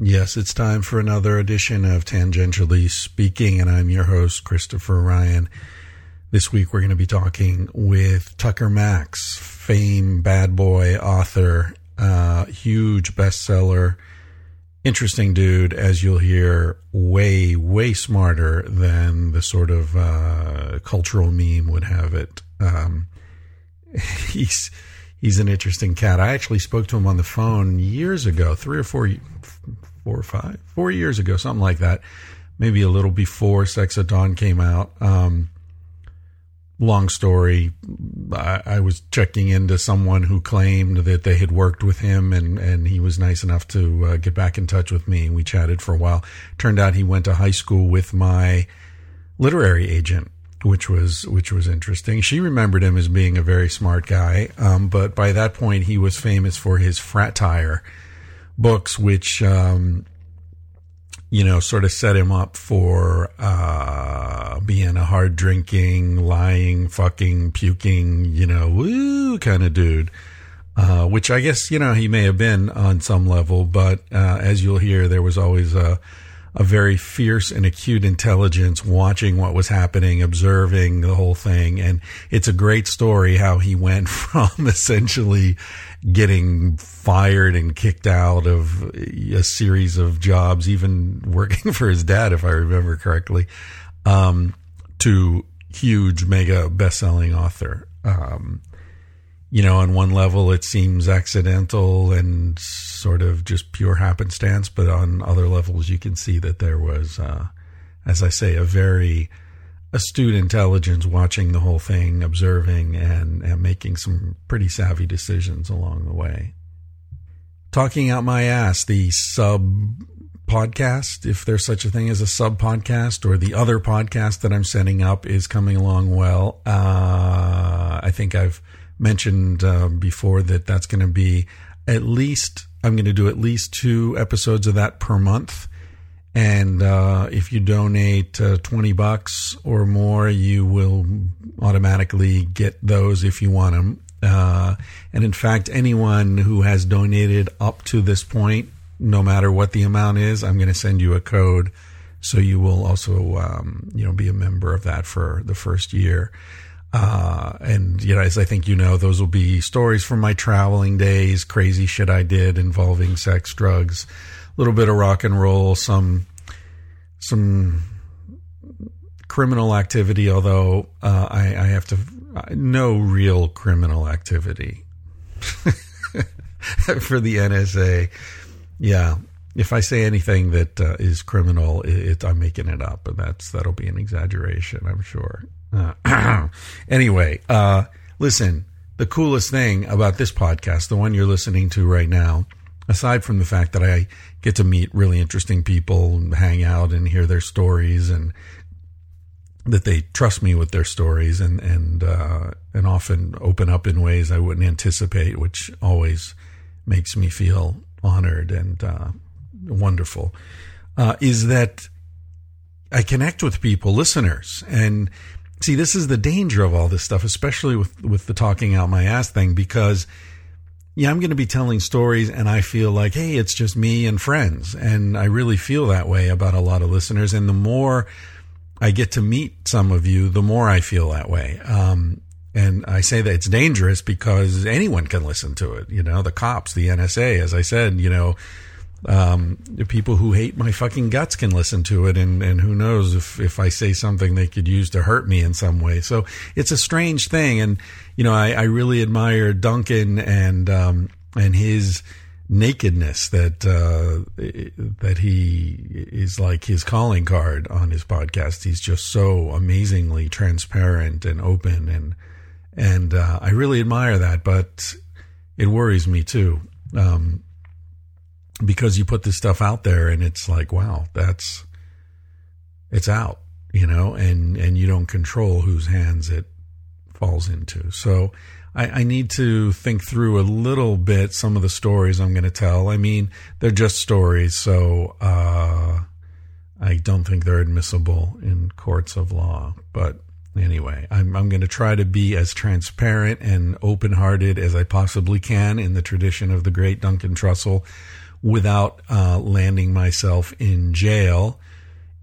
Yes, it's time for another edition of Tangentially Speaking, and I'm your host, Christopher Ryan. This week we're going to be talking with Tucker Max, fame bad boy author, uh, huge bestseller, interesting dude, as you'll hear, way, way smarter than the sort of uh, cultural meme would have it. Um, he's he's an interesting cat. I actually spoke to him on the phone years ago, three or four, four or five, four years ago, something like that. Maybe a little before Sex at Dawn came out. Um, long story. I, I, was checking into someone who claimed that they had worked with him, and, and he was nice enough to uh, get back in touch with me. We chatted for a while. Turned out he went to high school with my literary agent which was which was interesting. She remembered him as being a very smart guy, um, but by that point he was famous for his fratire books, which um, you know sort of set him up for uh, being a hard drinking, lying, fucking, puking, you know, woo kind of dude. Uh, which I guess you know he may have been on some level, but uh, as you'll hear, there was always a a very fierce and acute intelligence watching what was happening, observing the whole thing. And it's a great story how he went from essentially getting fired and kicked out of a series of jobs, even working for his dad, if I remember correctly, um, to huge mega best selling author. Um, you know, on one level it seems accidental and sort of just pure happenstance, but on other levels you can see that there was, uh, as I say, a very astute intelligence watching the whole thing, observing and, and making some pretty savvy decisions along the way. Talking out my ass, the sub podcast, if there's such a thing as a sub podcast, or the other podcast that I'm setting up is coming along well. Uh, I think I've mentioned uh, before that that's going to be at least I'm going to do at least two episodes of that per month. And uh, if you donate uh, 20 bucks or more, you will automatically get those if you want them. Uh, and in fact, anyone who has donated up to this point, no matter what the amount is, I'm going to send you a code. So you will also, um, you know, be a member of that for the first year. Uh, and you know, as I think you know, those will be stories from my traveling days, crazy shit I did involving sex, drugs, little bit of rock and roll, some some criminal activity. Although uh, I, I, have to no real criminal activity for the NSA. Yeah, if I say anything that uh, is criminal, it, it, I'm making it up, and that's that'll be an exaggeration, I'm sure. Uh, anyway, uh, listen, the coolest thing about this podcast, the one you're listening to right now, aside from the fact that I get to meet really interesting people and hang out and hear their stories and that they trust me with their stories and and uh, and often open up in ways I wouldn't anticipate, which always makes me feel honored and uh, wonderful. Uh, is that I connect with people, listeners, and see, this is the danger of all this stuff, especially with, with the talking out my ass thing, because yeah, I'm going to be telling stories and I feel like, hey, it's just me and friends. And I really feel that way about a lot of listeners. And the more I get to meet some of you, the more I feel that way. Um, and I say that it's dangerous because anyone can listen to it. You know, the cops, the NSA, as I said, you know, um, the people who hate my fucking guts can listen to it, and, and who knows if, if I say something they could use to hurt me in some way. So it's a strange thing, and you know I, I really admire Duncan and um, and his nakedness that uh, that he is like his calling card on his podcast. He's just so amazingly transparent and open, and and uh, I really admire that. But it worries me too. Um, because you put this stuff out there and it's like, wow, that's it's out, you know, and and you don't control whose hands it falls into. So I, I need to think through a little bit some of the stories I'm going to tell. I mean, they're just stories, so uh, I don't think they're admissible in courts of law. But anyway, I'm, I'm going to try to be as transparent and open hearted as I possibly can in the tradition of the great Duncan Trussell without uh, landing myself in jail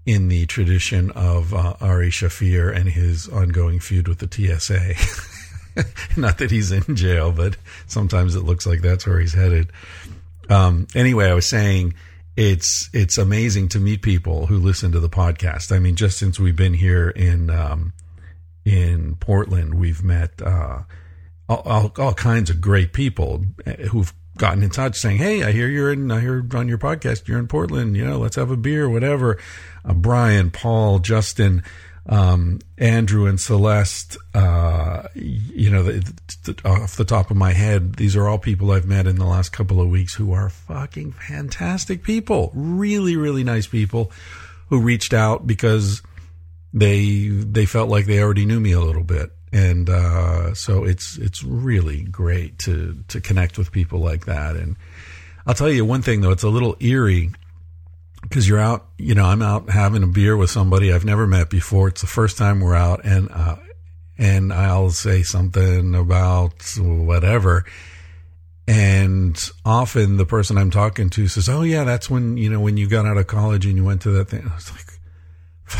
in the tradition of uh, Ari Shaffir and his ongoing feud with the TSA. Not that he's in jail, but sometimes it looks like that's where he's headed. Um, anyway, I was saying it's it's amazing to meet people who listen to the podcast. I mean, just since we've been here in um, in Portland, we've met uh, all, all, all, kinds of great people who've gotten in touch saying, "Hey, I hear you're in. I hear on your podcast you're in Portland. You know, let's have a beer, whatever." Uh, Brian, Paul, Justin, um, Andrew, and Celeste. Uh, you know, the, the, off the top of my head, these are all people I've met in the last couple of weeks who are fucking fantastic people. Really, really nice people who reached out because they they felt like they already knew me a little bit and uh, so it's it's really great to to connect with people like that. And I'll tell you one thing though, it's a little eerie because you're out. You know, I'm out having a beer with somebody I've never met before. It's the first time we're out, and uh, and I'll say something about whatever. And often the person I'm talking to says, "Oh yeah, that's when you know when you got out of college and you went to that thing." I was like,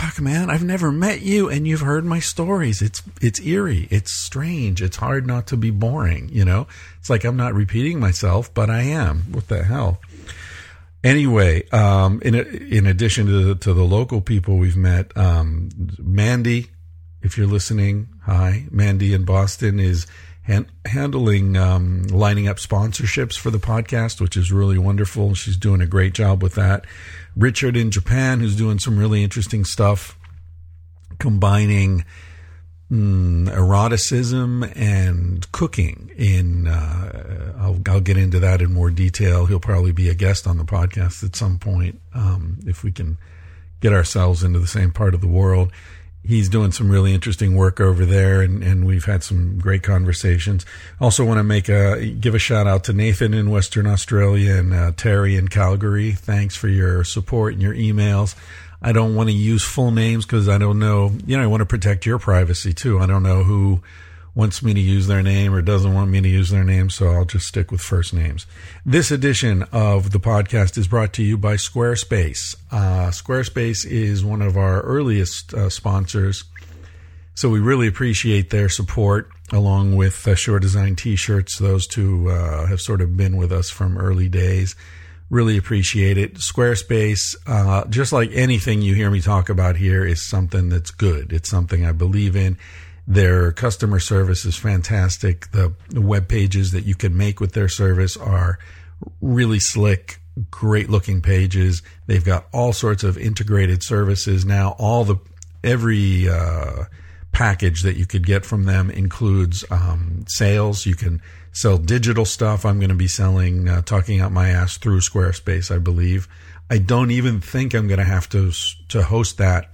fuck man i've never met you and you've heard my stories. It's it's eerie. It's strange. It's hard not to be boring you know? It's like i'm not repeating myself but i am. What the hell? Anyway um, in in addition to the, to the local people we've met um, mandy if you're listening hi. Mandy in boston is han- handling um, lining up sponsorships for the podcast which is really wonderful. She's doing a great job with that Richard in Japan, who's doing some really interesting stuff, combining mm, eroticism and cooking. In uh, I'll, I'll, get into that in more detail. He'll probably be a guest on the podcast at some point um, if we can get ourselves into the same part of the world he's doing some really interesting work over there and, and we've had some great conversations. Also want to make a, give a shout out to Nathan in Western Australia and uh, Terry in Calgary. Thanks for your support and your emails. I don't want to use full names because I don't know, you know, I want to protect your privacy too. I don't know who wants me to use their name or doesn't want me to use their name, so I'll just stick with first names. This edition of the podcast is brought to you by Squarespace. Uh, Squarespace is one of our earliest uh, sponsors, so we really appreciate their support along with uh, Design t-shirts. Those two uh, have sort of been with us from early days. Really appreciate it. Squarespace, uh, just like anything you hear me talk about here, is something that's good. It's something I believe in their customer service is fantastic. The, web pages that you can make with their service are really slick, great looking pages. They've got all sorts of integrated services now. All the every uh, package that you could get from them includes um, sales. You can sell digital stuff. I'm going to be selling uh, talking out my ass through Squarespace, I believe. I don't even think I'm going to have to to host that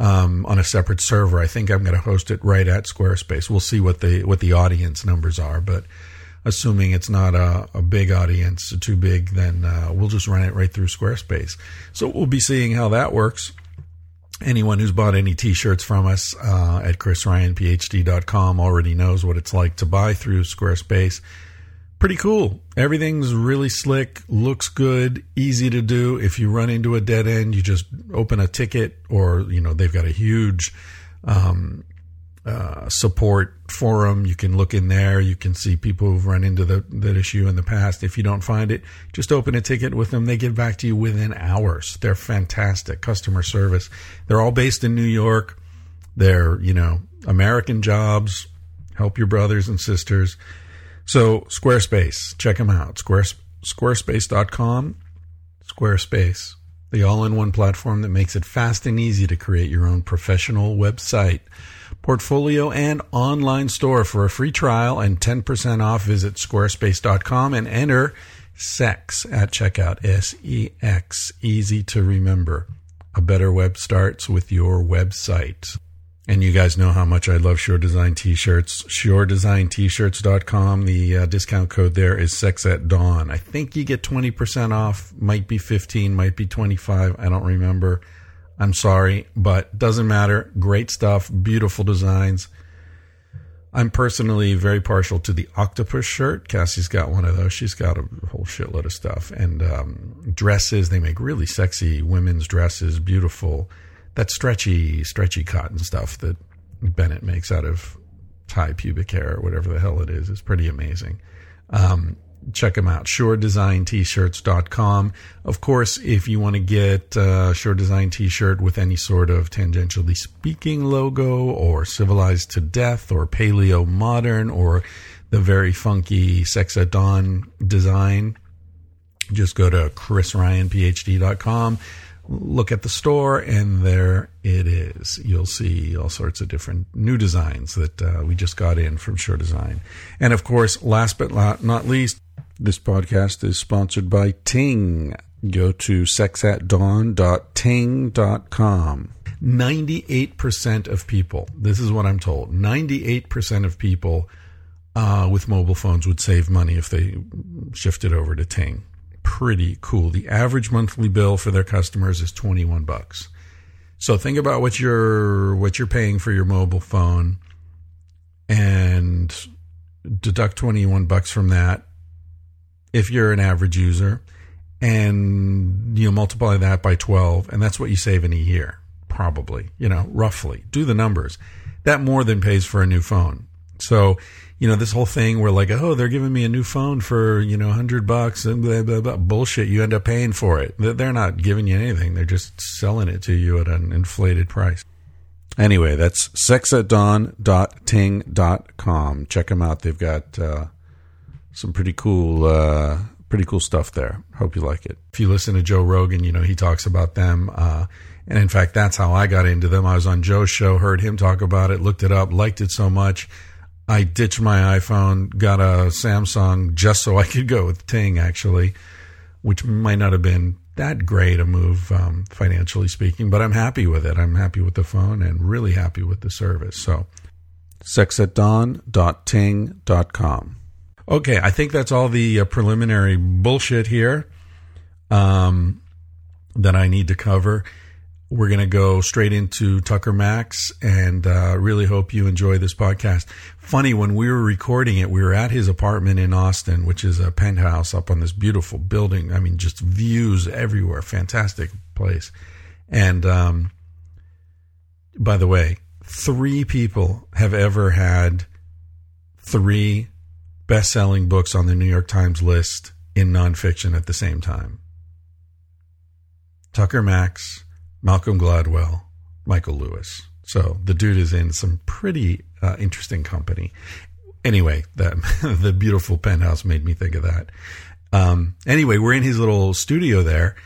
um, on a separate server. I think I'm going to host it right at Squarespace. We'll see what the what the audience numbers are, but assuming it's not a, a big audience, too big, then uh, we'll just run it right through Squarespace. So we'll be seeing how that works. Anyone who's bought any T-shirts from us uh, at chrisryanphd.com already knows what it's like to buy through Squarespace pretty cool. Everything's really slick, looks good, easy to do. If you run into a dead end, you just open a ticket, or you know they've got a huge um, uh, support forum. You can look in there. You can see people who've run into the, that issue in the past. If you don't find it, just open a ticket with them. They get back to you within hours. They're fantastic customer service. They're all based in New York. They're you know American jobs. Help your brothers and sisters. So Squarespace, check them out. Squares, squarespace.com. Squarespace, the all-in-one platform that makes it fast and easy to create your own professional website, portfolio, and online store. For a free trial and 10% off, visit squarespace.com and enter SEX at checkout. S-E-X. Easy to remember. A better web starts with your website. And you guys know how much I love Sure Design t-shirts. SureDesignT-shirts.com. The uh, discount code there is sex at dawn. I think you get 20% off. Might be 15, might be 25. I don't remember. I'm sorry, but doesn't matter. Great stuff. Beautiful designs. I'm personally very partial to the octopus shirt. Cassie's got one of those. She's got a whole shitload of stuff and um, dresses. They make really sexy women's dresses, beautiful. That stretchy, stretchy cotton stuff that Bennett makes out of Thai pubic hair or whatever the hell it is is pretty amazing. Um, check them out. Suredesignt-shirts.com of course if you want to get uh, sure design t-shirt with any sort of tangentially speaking logo or civilized to death or paleo modern or the very funky sex at dawn design just go to chrisryanphd.com look at the store and there it is you'll see all sorts of different new designs that uh, we just got in from Sure design and of course last but not least this podcast is sponsored by Ting. Go to sexatdawn.ting.com. 98% of people, this is what I'm told, 98% of people uh, with mobile phones would save money if they shifted over to Ting. Pretty cool. The average monthly bill for their customers is 21 bucks. So think about what you're what you're paying for your mobile phone and deduct 21 bucks from that if you're an average user and you know multiply that by 12 and that's what you save in a year probably you know roughly do the numbers that more than pays for a new phone so you know this whole thing where like oh they're giving me a new phone for you know a 100 bucks and blah, blah, blah. bullshit you end up paying for it they're not giving you anything they're just selling it to you at an inflated price anyway that's sexatdawn.ting.com check them out they've got uh, some pretty cool uh, pretty cool stuff there. Hope you like it. If you listen to Joe Rogan, you know he talks about them. Uh, and in fact, that's how I got into them. I was on Joe's show, heard him talk about it, looked it up, liked it so much. I ditched my iPhone, got a Samsung just so I could go with Ting, actually, which might not have been that great a move um, financially speaking, but I'm happy with it. I'm happy with the phone and really happy with the service. So, sexatdawn.ting.com. Okay, I think that's all the uh, preliminary bullshit here um, that I need to cover. We're going to go straight into Tucker Max and uh, really hope you enjoy this podcast. Funny, when we were recording it, we were at his apartment in Austin, which is a penthouse up on this beautiful building. I mean, just views everywhere. Fantastic place. And um, by the way, three people have ever had three best selling books on the New York Times list in nonfiction at the same time Tucker Max, Malcolm Gladwell, Michael Lewis. So the dude is in some pretty uh, interesting company. Anyway, that the beautiful penthouse made me think of that. Um, anyway, we're in his little studio there,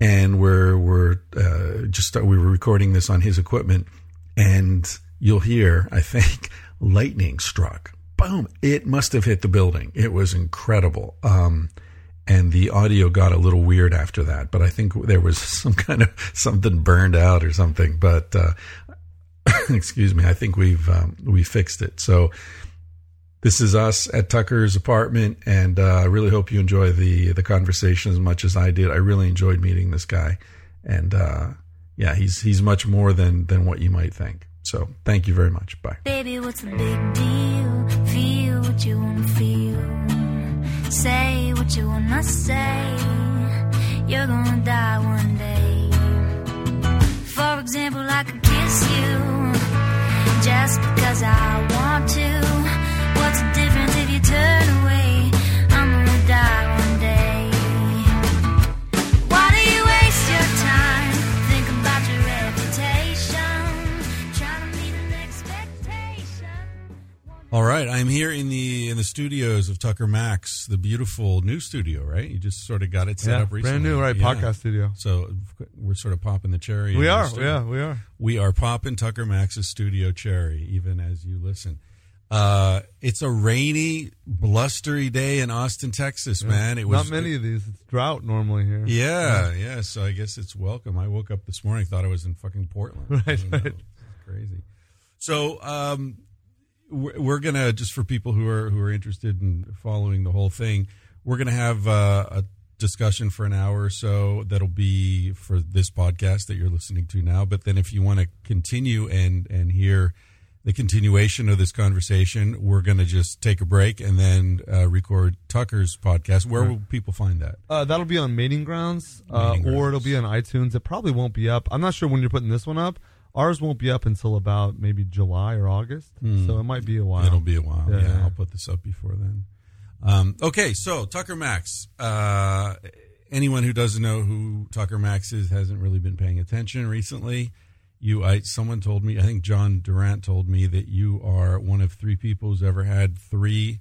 and we're we're uh, just we were recording this on his equipment, and you'll hear I think lightning struck boom, it must have hit the building. It was incredible. Um, and the audio got a little weird after that, but I think there was some kind of something burned out or something. But uh, excuse me, I think we've um, we fixed it. So this is us at Tucker's apartment, and uh, I really hope you enjoy the the conversation as much as I did. I really enjoyed meeting this guy, and uh, yeah, he's he's much more than than what you might think. So thank you very much. Bye. Baby, what's the big deal? Feel what you want to feel. Say what you want to say. You're gonna die one day. For example, I could kiss you just because I want to. What's the difference if you turn away? All right, I'm here in the in the studios of Tucker Max, the beautiful new studio. Right, you just sort of got it set Yeah, up recently. brand new, right? Yeah. Podcast studio. So we're sort of popping the cherry. We are, yeah, we are. We are popping Tucker Max's studio cherry, even as you listen. Uh, it's a rainy, blustery day in Austin, Texas, man. It was not many of these. It's drought normally here. Yeah, yeah. So I guess it's welcome. I woke up this morning, thought I was in fucking Portland. Right, I don't know. right. Crazy. So um, we're, we're gonna just for people who are who are interested in following the whole thing, we're gonna have uh, a discussion for an hour or so that'll be for this podcast that you're listening to now. But then if you want to continue and and hear the continuation of this conversation, we're going to just take a break and then uh, record Tucker's podcast. Where will people find that? Uh, that'll be on Mating Grounds, uh, or it'll be on iTunes. It probably won't be up. I'm not sure when you're putting this one up. Ours won't be up until about maybe July or August, so it might be a while. Hmm. It'll be a while. Yeah, Yeah, yeah. I'll put this up before then. Um, okay, so Tucker Max. Uh, anyone who doesn't know who Tucker Max is hasn't really been paying attention recently. You, I, someone told me. I think John Durant told me that you are one of three people who's ever had three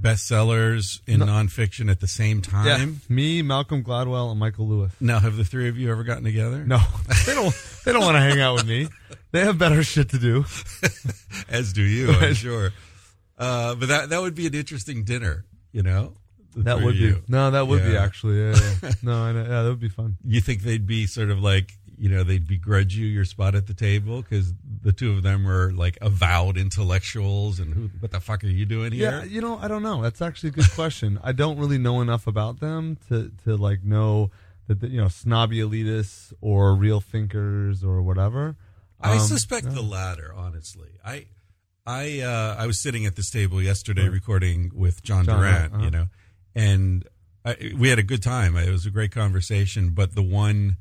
bestsellers in nonfiction at the same time. Yeah, me, Malcolm Gladwell, and Michael Lewis. Now, have the three of you ever gotten together? No, they don't. They don't want to hang out with me. They have better shit to do. as do you, I'm sure. Uh, but that that would be an interesting dinner. You know, That would of be. No, that would be actually. Yeah, yeah. no, I know, yeah, that would be fun. you think they'd be sort of like you know they'd begrudge you your spot at the table because the two of them were like avowed intellectuals and who what the fuck are you doing here Yeah, you know, I don't know. That's actually a good question. I don't really know enough about them to to like know that the, you know snobby elitists or real thinkers or whatever. i Um, suspect the latter honestly i i uh i was sitting at this table yesterday recording with john, John durant Durant, uh-huh. you know and I, we had a good time it was a great conversation but the one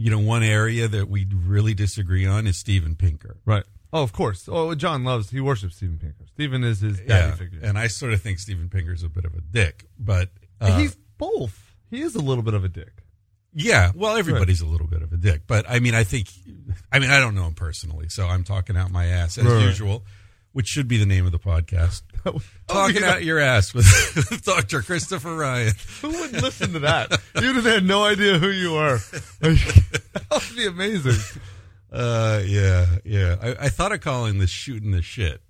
you know one area that we really disagree on is steven pinker Right. Oh, of course. Oh, John loves. He worships Steven Pinker. Steven is his daddy yeah figure. and i sort of think steven pinker's a bit of a dick but uh, he's both. He is a little bit of a dick. Yeah, well, everybody's a little bit of a dick, but I mean, I think, I mean, I don't know him personally, so I'm talking out my ass as Right. usual, which should be the name of the podcast. Oh, Talking out your ass with, Dr. Christopher Ryan. Who would listen to that? You would have had no idea who you are. that would be amazing. Uh, yeah, yeah. I, I thought of calling this shooting the shit.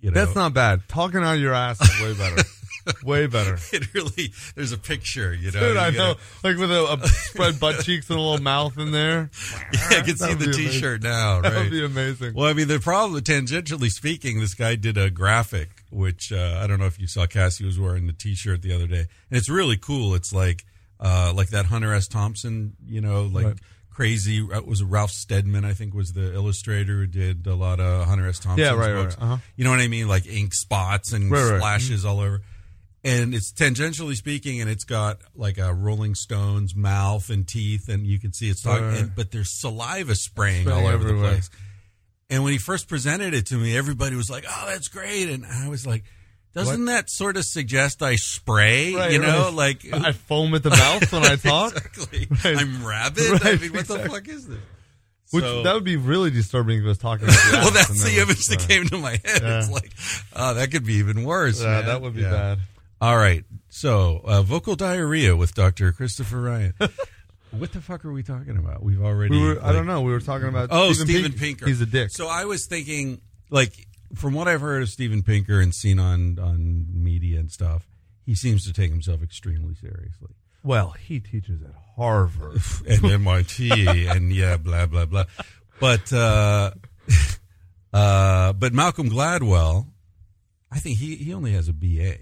You know, That's not bad. Talking out your ass is way better. way better. It really. There's a picture, you know. Dude, you I gotta- know. Like with a, a spread butt cheeks and a little mouth in there. Yeah, I can see the. T-shirt now, That would be amazing. Well, I mean, the problem, tangentially speaking, this guy did a graphic, which uh, I don't know if you saw. Cassie was wearing the T-shirt the other day, and it's really cool. It's like, uh, like that Hunter S. Thompson, you know, like Right. crazy. It was Ralph Steadman, I think, was the illustrator who did a lot of Hunter S. Thompson Yeah, right, books. right, uh-huh. You know what I mean? Like ink spots and Right, right. splashes all over. And it's tangentially speaking, and it's got like a Rolling Stones mouth and teeth, and you can see it's talking. And, but there's saliva spraying, Spraying all over the place. And when he first presented it to me, everybody was like, "Oh, that's great," and I was like, "Doesn't that sort of suggest I spray? Right, you know, right. like I foam at the mouth when I talk. exactly. Right. I'm rabid. I mean, what the fuck is this?" Which So- that would be really disturbing if I was talking. About well, that's the image that uh, came to my head. Yeah. It's like, oh, that could be even worse. Yeah, man. that would be Yeah. bad. All right. So, uh, vocal diarrhea with Dr. Christopher Ryan. what the fuck are we talking about? We've already. We were, I don't know. We were talking about Oh, Steven Steven Pink- Pinker. He's a dick. So I was thinking, like, from what I've heard of Steven Pinker and seen on on media and stuff, he seems to take himself extremely seriously. well, he teaches at Harvard. and MIT and yeah, blah blah blah. But uh, uh, but Malcolm Gladwell, I think he he only has a BA.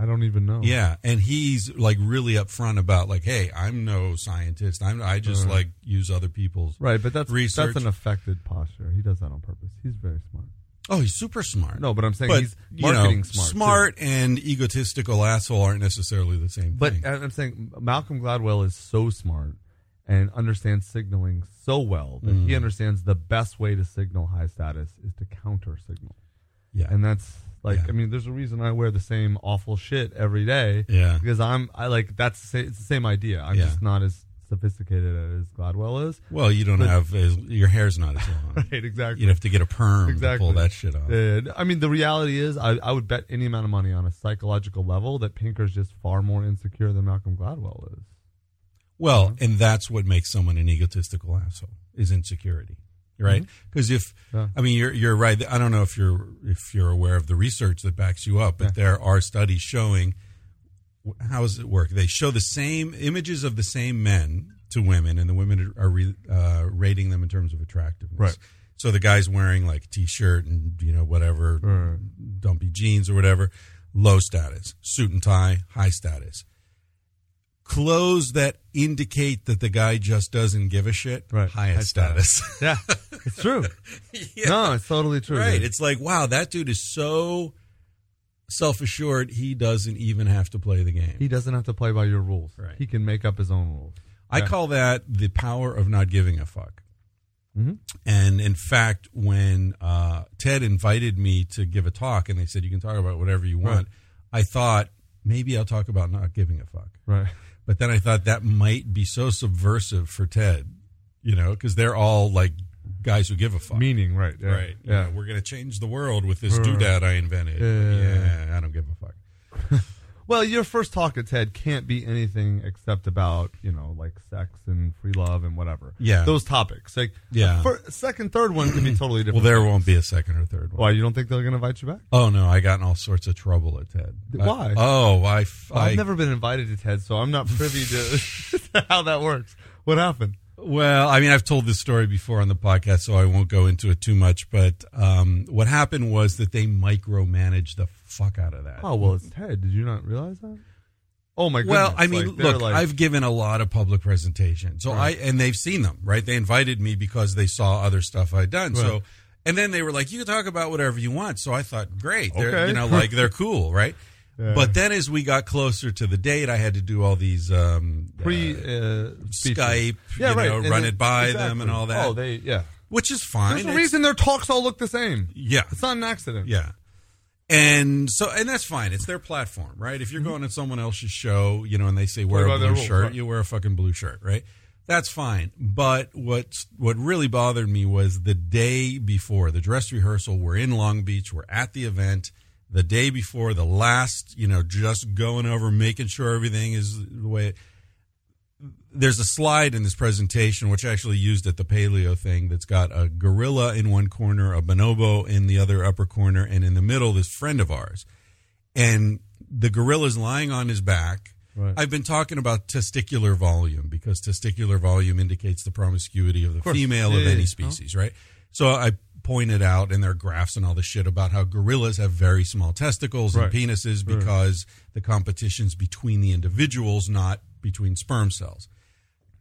I don't even know. Yeah, and he's like really upfront about like, hey, I'm no scientist. I'm I just Right. like use other people's. Right, but that's Research. that's an affected posture. He does that on purpose. He's very smart. Oh, he's super smart. No, but I'm saying but he's you know, marketing smart. too. and egotistical asshole aren't necessarily the same But thing. I- I'm saying Malcolm Gladwell is so smart and understands signaling so well that Mm. he understands the best way to signal high status is to counter signal. yeah, And that's like Yeah. I mean, there's a reason I wear the same awful shit every day. Yeah. Because I'm I like that's it's the same idea. I'm Yeah. just not as sophisticated as Gladwell is. well, you don't but- have as, your hair's not as long. Right, exactly. You'd have to get a perm Exactly. to pull that shit off. Uh, I mean, the reality is, I, I would bet any amount of money on a psychological level that Pinker's just far more insecure than Malcolm Gladwell is. Well, and that's what makes someone an egotistical asshole is insecurity, right? Because if Mm-hmm. Yeah. I mean you're you're right. I don't know if you're if you're aware of the research that backs you up, but Yeah. there are studies showing how does it work? They show the same images of the same men to women, and the women are re, uh, rating them in terms of attractiveness. Right. So the guy's wearing like a t-shirt and you know whatever Right. dumpy jeans or whatever, low status. Suit and tie, high status. Clothes that indicate that the guy just doesn't give a shit, Right. highest High status. Yeah. It's true. Yeah. No, it's totally true. Right. dude. It's like, wow, that dude is so self assured, he doesn't even have to play the game. he doesn't have to play by your rules. Right. He can make up his own rules. I Yeah. call that the power of not giving a fuck. Mhm. And in fact, when uh, Ted invited me to give a talk and they said, you can talk about whatever you want, I thought, maybe I'll talk about not giving a fuck. Right. But then I thought that might be so subversive for Ted, you know, because they're all like guys who give a fuck. Meaning, right. Yeah. Right. You Yeah. know, we're going to change the world with this doodad I invented. Yeah. Yeah, I don't give a fuck. Well, your first talk at TED can't be anything except about, you know, like sex and free love and whatever. Yeah. Those topics. Like, Yeah. the fir- second, third one can be totally different. Well, there won't be a second or third one. Why, you don't think they're going to invite you back? Oh no, I got in all sorts of trouble at TED. I- Why? oh, I, f- Well, I've never been invited to TED, so I'm not privy to to how that works. What happened? Well, I mean, I've told this story before on the podcast, so I won't go into it too much. But um, what happened was that they micromanaged the fuck out of that. Oh, well, it's TED. Did you not realize that? Oh, my goodness. Well, I mean, Like, look, like- I've given a lot of public presentations, so Right. I and they've seen them, right? They invited me because they saw other stuff I'd done. So, and then they were like, "You can talk about whatever you want." So I thought, great, they're Okay. you know, like they're cool, right? Yeah. But then as we got closer to the date, I had to do all these um, pre uh, uh. Skype, yeah, you right. know, and run then- it by them and all that. Oh, they yeah. which is fine. There's a It's- reason their talks all look the same. Yeah, It's not an accident. Yeah. And so, and that's fine. It's their platform, right? If you're going to someone else's show, you know, and they say wear a blue shirt, right. you wear a fucking blue shirt, right? That's fine. But what what really bothered me was the day before the dress rehearsal. We're in Long Beach. We're at the event. The day before, the last, you know, just going over, making sure everything is the way. There's a slide in this presentation, which I actually used at the paleo thing, that's got a gorilla in one corner, a bonobo in the other upper corner, and in the middle, this friend of ours. And the gorilla's lying on his back. Right. I've been talking about testicular volume because testicular volume indicates the promiscuity of the course. female Yeah, of yeah, any yeah. species, uh-huh. right? So I pointed out in their graphs and all this shit about how gorillas have very small testicles Right. and penises Right. because the competition's between the individuals, not between sperm cells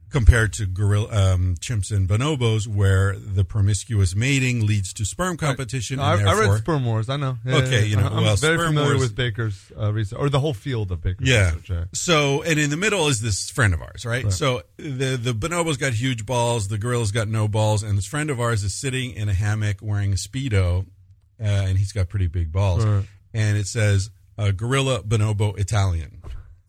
compared to gorilla um, chimps and bonobos, where the promiscuous mating leads to sperm competition. I, and I therefore, read Sperm Wars. I know. Yeah, Okay, yeah, you know, I'm well, very familiar Wars- with Baker's uh, research, or the whole field of Baker's yeah. research. Yeah. So, and in the middle is this friend of ours, right? Right. So the the bonobo's got huge balls, the gorilla's got no balls, and this friend of ours is sitting in a hammock wearing a speedo, uh, and he's got pretty big balls, Right. and it says uh, "Gorilla Bonobo Italian,"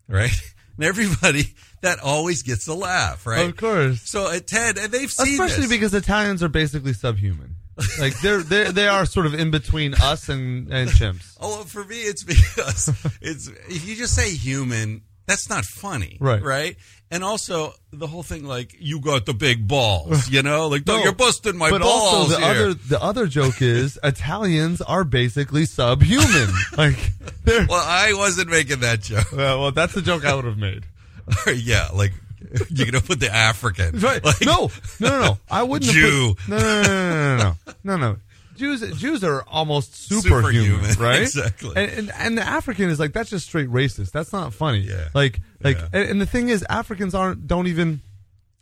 right? And everybody that always gets a laugh, right? Of course. So at TED, and they've seen Especially this. because Italians are basically subhuman. Like they're they they are sort of in between us and and chimps. Oh, well, for me, it's because it's if you just say human, that's not funny, Right. Right. And also the whole thing, like you got the big balls, you know, like No, you're busting my but balls also the here. other the other joke is Italians are basically subhuman. like well, I wasn't making that joke. well, well, that's the joke I would have made. yeah, like you're gonna put the African. Right? Like, no, no, no, no. I wouldn't. Jew. Put, no, no, no, no, no, no, no. Jews, Jews are almost superhuman, right? Exactly. And, and, and the African is like that's just straight racist. That's not funny. Yeah. Like like, yeah. And, and the thing is, Africans aren't don't even.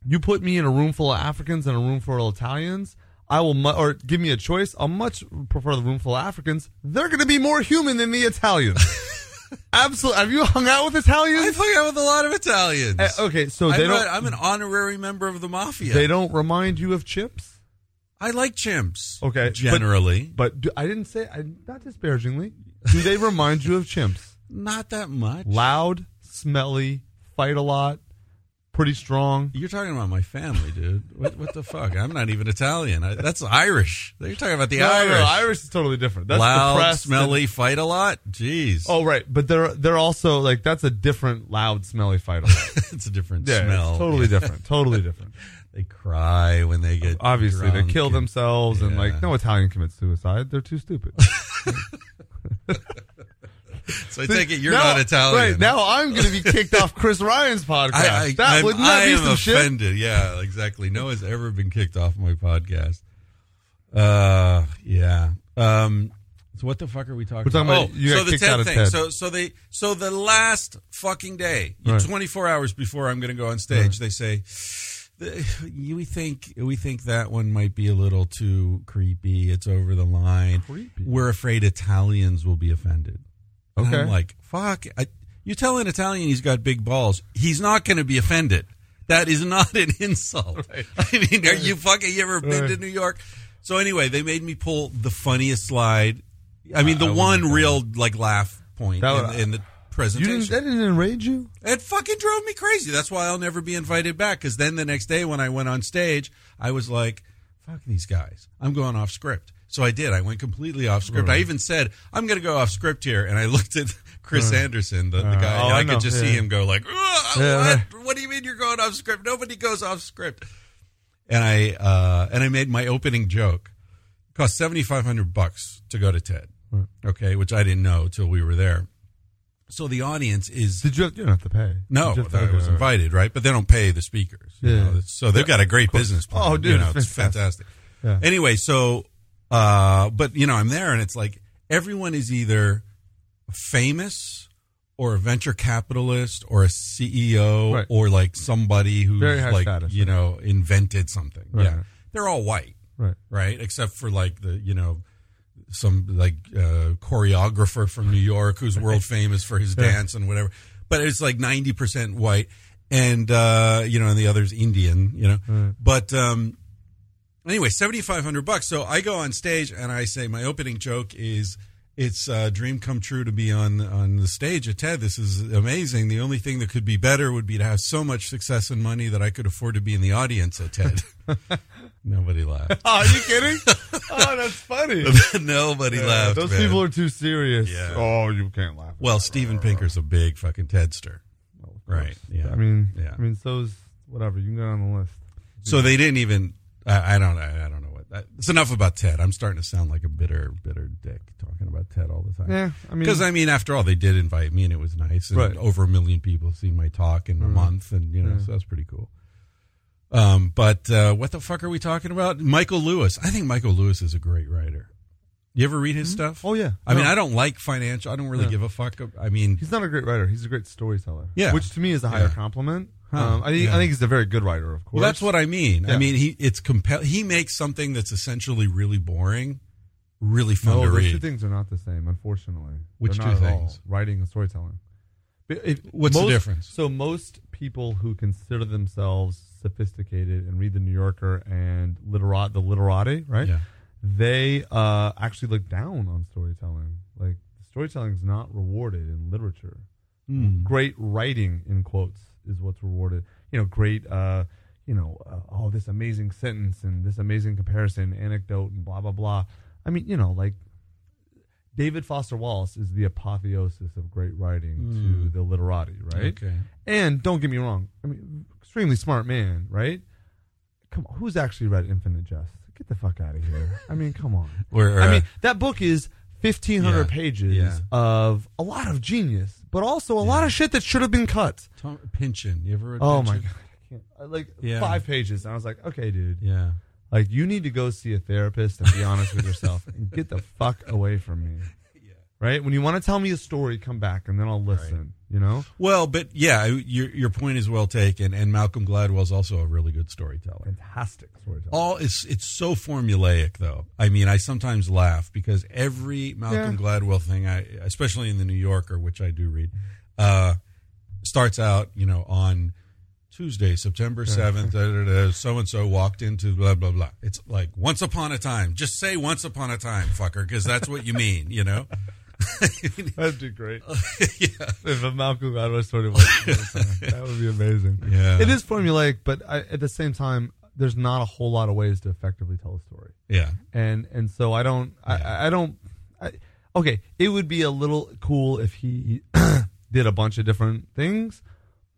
You put me in a room full of Africans and a room full of Italians. I will, mu- or give me a choice. I'll much prefer the room full of Africans. They're going to be more human than the Italians. Absolutely. Have you hung out with Italians? I've hung out with a lot of Italians. Uh, okay, so I'm, they don't. I'm an honorary member of the mafia. They don't remind you of chips. I like chimps. Okay, but- generally, But do, I didn't say I, not disparagingly. Do they remind you of chimps? not that much. Loud, smelly, fight a lot, pretty strong. You're talking about my family, dude. What, what the fuck? I'm not even Italian. I, that's Irish. You're talking about the No, Irish. no, Irish is totally different. That's Loud, smelly, and- fight a lot. Jeez. oh, right, but they're they're also like that's a different loud, smelly fight a lot. it's a different Yeah, smell. it's totally different. Totally different. They cry when they get Obviously, they kill themselves, and like no Italian commits suicide. They're too stupid. So I take it you're Now- not Italian. Right now, I'm going to be kicked off Chris Ryan's podcast. I, I, that I'm- wouldn't that I be some shit? offended. Yeah, exactly. No one's ever been kicked off my podcast. Uh, yeah. Um, so what the fuck are we talking We're talking about? about oh, so the kicked TED out of thing. TED. So so they so the last fucking day, Right. 24 hours before I'm going to go on stage, they say the, we think we think that one might be a little too creepy. It's over the line. Creepy. We're afraid Italians will be offended. And I'm like, fuck. I, you tell an Italian he's got big balls, he's not going to be offended. That is not an insult. I mean, are you fucking? You ever been Right. to New York? So anyway, they made me pull the funniest slide. I mean, the I one real like laugh point That in, would- in the presentation. didn't. That didn't enrage you. It fucking drove me crazy. That's why I'll never be invited back. Because then the next day when I went on stage, I was like, "Fuck these guys! I'm going off script." So I did. I went completely off script. I even said, "I'm going to go off script here," and I looked at Chris Anderson, the, the Uh, guy. oh, and I, I could know. just see him go like, Yeah. "What? What do you mean you're going off script? Nobody goes off script." And I uh, and I made my opening joke. It cost seventy five hundred bucks to go to TED. Okay, which I didn't know till we were there. So the audience is Did you? Have, you don't have to pay. no, you to- I was invited, right? But they don't pay the speakers. you Yeah. know, so they've got a great business plan. Oh, you dude, know, it's it's fantastic. Yeah. Anyway, so, uh, but you know, I'm there, and it's like everyone is either famous or a venture capitalist or a CEO Right. or like somebody who's like status, you right. know invented something. Right. Yeah, they're all white, Right. right? Except for like the you know some like uh, choreographer from New York who's world famous for his dance and whatever. But it's like ninety percent white, and uh, you know, and the other's Indian. You know, but um, anyway, seventy five hundred bucks. So I go on stage and I say my opening joke is. It's a dream come true to be on on the stage at TED. This is amazing. The only thing that could be better would be to have so much success and money that I could afford to be in the audience at TED. Nobody laughed. Oh, are you kidding? oh, that's funny. Nobody Yeah, laughed. Those man. people are too serious. Yeah. Oh, you can't laugh. Well, Steven Pinker's a big fucking Tedster. Right, yeah. I mean, Yeah. I mean, so's whatever. You can go on the list. So they didn't even. I, I don't. I, I don't know what. That, it's enough about Ted. I'm starting to sound like a bitter, bitter dick talking about Ted all the time. Yeah, I mean, Because I mean, after all, they did invite me, and it was nice. And Right. Mm-hmm. over a million people have seen my talk in a month, and you know, so that's pretty cool. Um, but uh, what the fuck are we talking about? Michael Lewis. I think Michael Lewis is a great writer. You ever read his stuff? Oh yeah. I mean, I don't like financial. I don't really Yeah. give a fuck. I mean, He's not a great writer. He's a great storyteller. Yeah. which to me is a higher Yeah. compliment. Huh. Um, I think Yeah. I think he's a very good writer. Of course. Well, that's what I mean. I mean, he it's compel. He makes something that's essentially really boring, really fun No, to those two things are not the same. Unfortunately, Which They're two not at all. things? Writing and storytelling. But if- What's the difference? So most people who consider themselves sophisticated and read the New Yorker and literat the literati, right? Yeah. They uh, actually look down on storytelling. Like storytelling is not rewarded in literature. Hmm. Great writing, in quotes, is what's rewarded. You know, great. Uh, you know, uh, oh, this amazing sentence and this amazing comparison, anecdote, and blah blah blah. I mean, you know, like David Foster Wallace is the apotheosis of great writing to the literati, right? Okay. And don't get me wrong, I mean, extremely smart man, right? Come on, who's actually read Infinite Jest? Get the fuck out of here. I mean, come on. Where, I uh, mean, that book is 1,500 Yeah, pages yeah. of a lot of genius, but also a lot of shit that should have been cut. Tom Pynchon. You ever read Oh Pynchon? my God. I can't. I, like Yeah. five pages. And I was like, okay, dude. Yeah. Like, you need to go see a therapist and be honest with yourself and get the fuck away from me. Right? When you want to tell me a story, come back and then I'll listen. You know? Well, but yeah, your your point is well taken, and Malcolm Gladwell is also a really good storyteller. Fantastic storyteller. All it's it's so formulaic though. I mean, I sometimes laugh because every Malcolm Gladwell thing, I especially in the New Yorker, which I do read, uh, starts out you know on Tuesday, September seventh. So and so walked into blah blah blah. It's like once upon a time. Just say once upon a time, fucker, because that's what you mean. You know. That'd be great. yeah. if a Malcolm Gladwell story was that would be amazing. Yeah. It is formulaic, but I, at the same time, there's not a whole lot of ways to effectively tell a story. Yeah. and and so I don't I, I don't I, okay it would be a little cool if he did a bunch of different things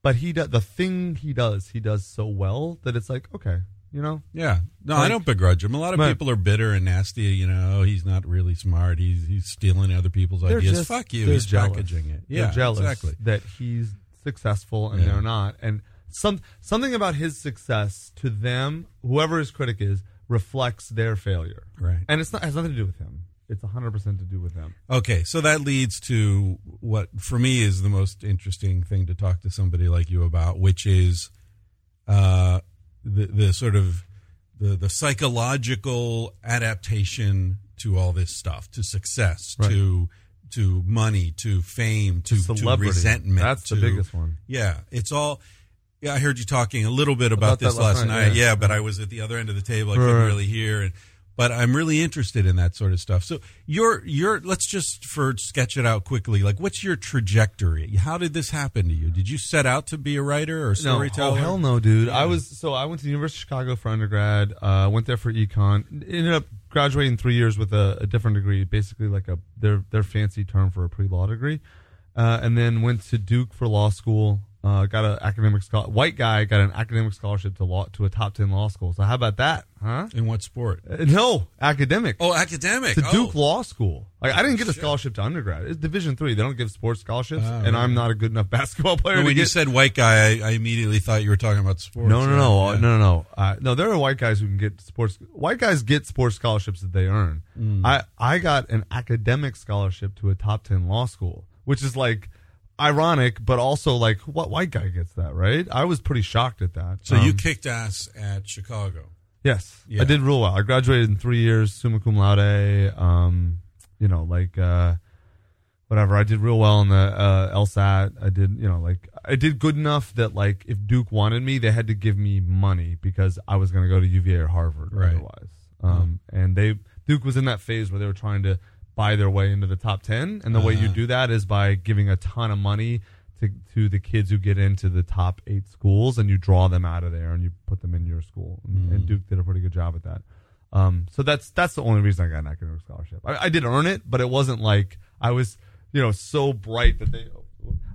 but he does the thing he does he does so well that it's like okay you know Yeah. No, I don't begrudge him. A lot of Right. people are bitter and nasty. You know, he's not really smart. He's he's stealing other people's they're ideas. just Fuck you. He's jealous. packaging it. They're Yeah, jealous exactly. that he's successful and Yeah. they're not and some something about his success to them whoever his critic is reflects their failure Right. and it's not has nothing to do with him it's 100% to do with them Okay, so that leads to what for me is the most interesting thing to talk to somebody like you about, which is uh, the the sort of the the psychological adaptation to all this stuff, to success, Right. to to money, to fame, to, to resentment. That's the biggest one. Yeah, it's all. Yeah, I heard you talking a little bit about, About this last last night, night. yeah. Yeah. but I was at the other end of the table. I Right, couldn't really hear. And, but I'm really interested in that sort of stuff. So your your let's just for sketch it out quickly. Like, what's your trajectory? How did this happen to you? Did you set out to be a writer or No, storyteller? oh hell no, dude. I was so I went to the University of Chicago for undergrad. Uh, went there for econ. Ended up graduating three years with a, a different degree, basically like a their their fancy term for a pre law degree. Uh, and then went to Duke for law school. Uh, got an academic scholar. White guy got an academic scholarship to law to a top ten law school. So how about that, huh? In what sport? Uh, no, academic. Oh, academic. to oh. Duke Law School. Like I didn't get a scholarship to undergrad. It's Division three. They don't give sports scholarships, Oh, and right. I'm not a good enough basketball player. No, when you said white guy, I, I immediately thought you were talking about sports. no, no, no, Yeah. no, no, no. Uh, no, there are white guys who can get sports. White guys get sports scholarships that they earn. Mm. I I got an academic scholarship to a top ten law school, which is like ironic, but also like what white guy gets that, right? I was pretty shocked at that. So you Um, kicked ass at Chicago. Yes, Yeah. I did real well. I graduated in three years, summa cum laude. Um, you know, like uh, whatever. I did real well in the uh, LSAT. I did, you know, like I did good enough that like if Duke wanted me, they had to give me money because I was going to go to UVA or Harvard Right. otherwise. Um, and they Duke was in that phase where they were trying to buy their way into the top ten, and the way you Uh-huh. do that is by giving a ton of money. To, to the kids who get into the top eight schools and you draw them out of there and you put them in your school and, and Duke did a pretty good job at that. Um, so that's that's the only reason I got an academic scholarship. I, I did earn it, but it wasn't like I was, you know, so bright that they.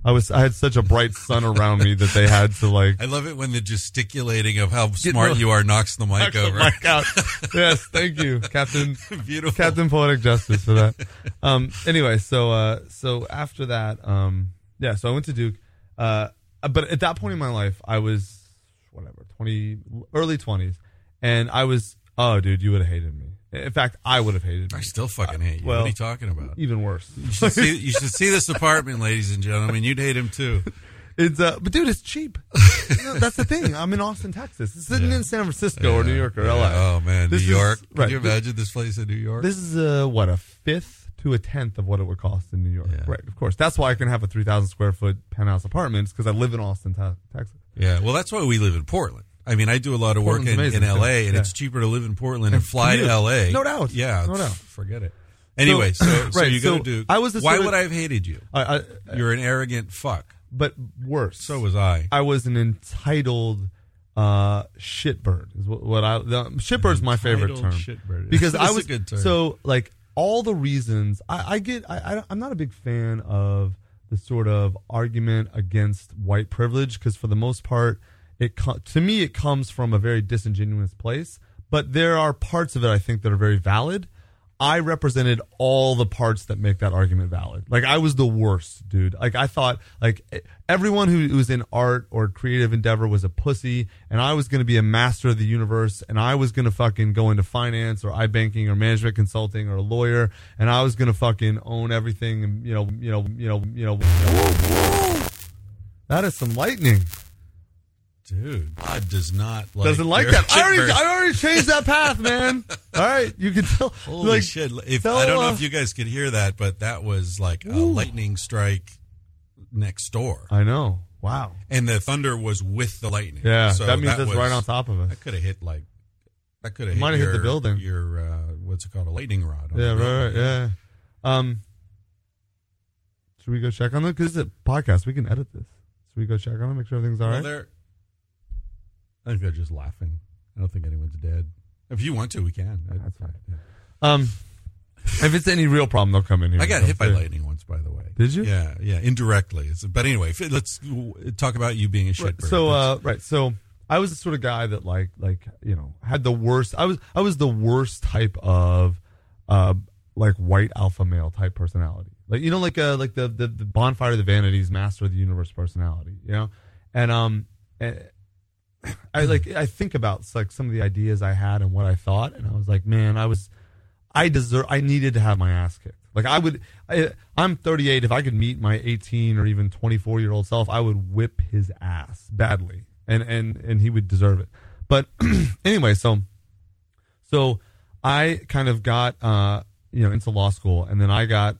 I was I had such a bright sun around me that they had to like I love it when the gesticulating of how smart no- you are knocks the mic knock the over. mic out. yes, thank you, Captain Beautiful. Captain Poetic Justice for that. Um, anyway, so uh, so after that, um, yeah, so I went to Duke. Uh, but at that point in my life, I was whatever twenty, early twenties, and I was oh, dude, you would have hated me. In fact, I would have hated me. I still fucking hate you. well- what are you talking about? Even worse. You should see. You should see this apartment, ladies and gentlemen. You'd hate him too. It's uh, but dude, it's cheap. That's the thing. I'm in Austin, Texas. It's sitting in San Francisco or New York or Yeah. LA. Oh man, This New is- York. Could right. you imagine this place in New York? This is uh, what a fifth to a tenth of what it would cost in New York. Yeah. Right. Of course, that's why I can have a three thousand square foot penthouse apartment because I live in Austin, Texas. yeah. Well, that's why we live in Portland. I mean, I do a lot of work in, in LA, and Yeah. it's cheaper to live in Portland and fly to. LA. No doubt. Yeah. No doubt. Forget it. Anyway, so so, Right, you go so to Duke. I was the Why of- would I have hated you? I, I, You're an arrogant fuck. but worse. So was I. I was an entitled uh, shitbird. Is what, what I the, shitbird's my favorite term shitbird. because That's I a was good term. so like all the reasons I, I get. I, I I'm not a big fan of the sort of argument against white privilege because for the most part, it to me it comes from a very disingenuous place. But there are parts of it I think that are very valid. I represented all the parts that make that argument valid. Like I was the worst, dude. Like I thought like everyone who was in art or creative endeavor was a pussy and I was going to be a master of the universe and I was going to fucking go into finance or iBanking or management consulting or a lawyer and I was going to fucking own everything and you know, you know, you know, you know. That is some lightning. Dude, God does not like Doesn't like that. I already. I already changed that path, man. All right, you can tell. Holy like, shit! If tell, I don't know uh, if you guys could hear that, but that was like a Ooh. lightning strike next door, I know. Wow. and the thunder was with the lightning. Yeah, so that means it's was- right on top of us. I could have hit like I could have Might hit, have hit the building. Your uh, what's it called? A lightning rod. Yeah, right, right, yeah. Um, should we go check on it? Because it's a podcast. We can edit this. Should we go check on it? Make sure everything's all Well, right. They're. I think they're just laughing. I don't think anyone's dead. If you want to, we can. I- That's fine. yeah. Um, if it's any real problem, they'll come in here. I got hit by say- lightning once, by the way. Did you? Yeah, yeah, indirectly. It's, but anyway, let's talk about you being a Right, shitbird. so, uh, right. So I was the sort of guy that like, like you know, had the worst. I was, I was the worst type of, uh, like white alpha male type personality. Like you know, like uh, like the the, the bonfire of the vanities, master of the universe personality. You know, and um, and I like I think about like some of the ideas I had and what I thought, and I was like, man, I was, I deserve, I needed to have my ass kicked. Like I would, I, I'm 38. If I could meet my 18 or even 24 year old self, I would whip his ass badly, and and and he would deserve it. But anyway, so so I kind of got uh, you know into law school, and then I got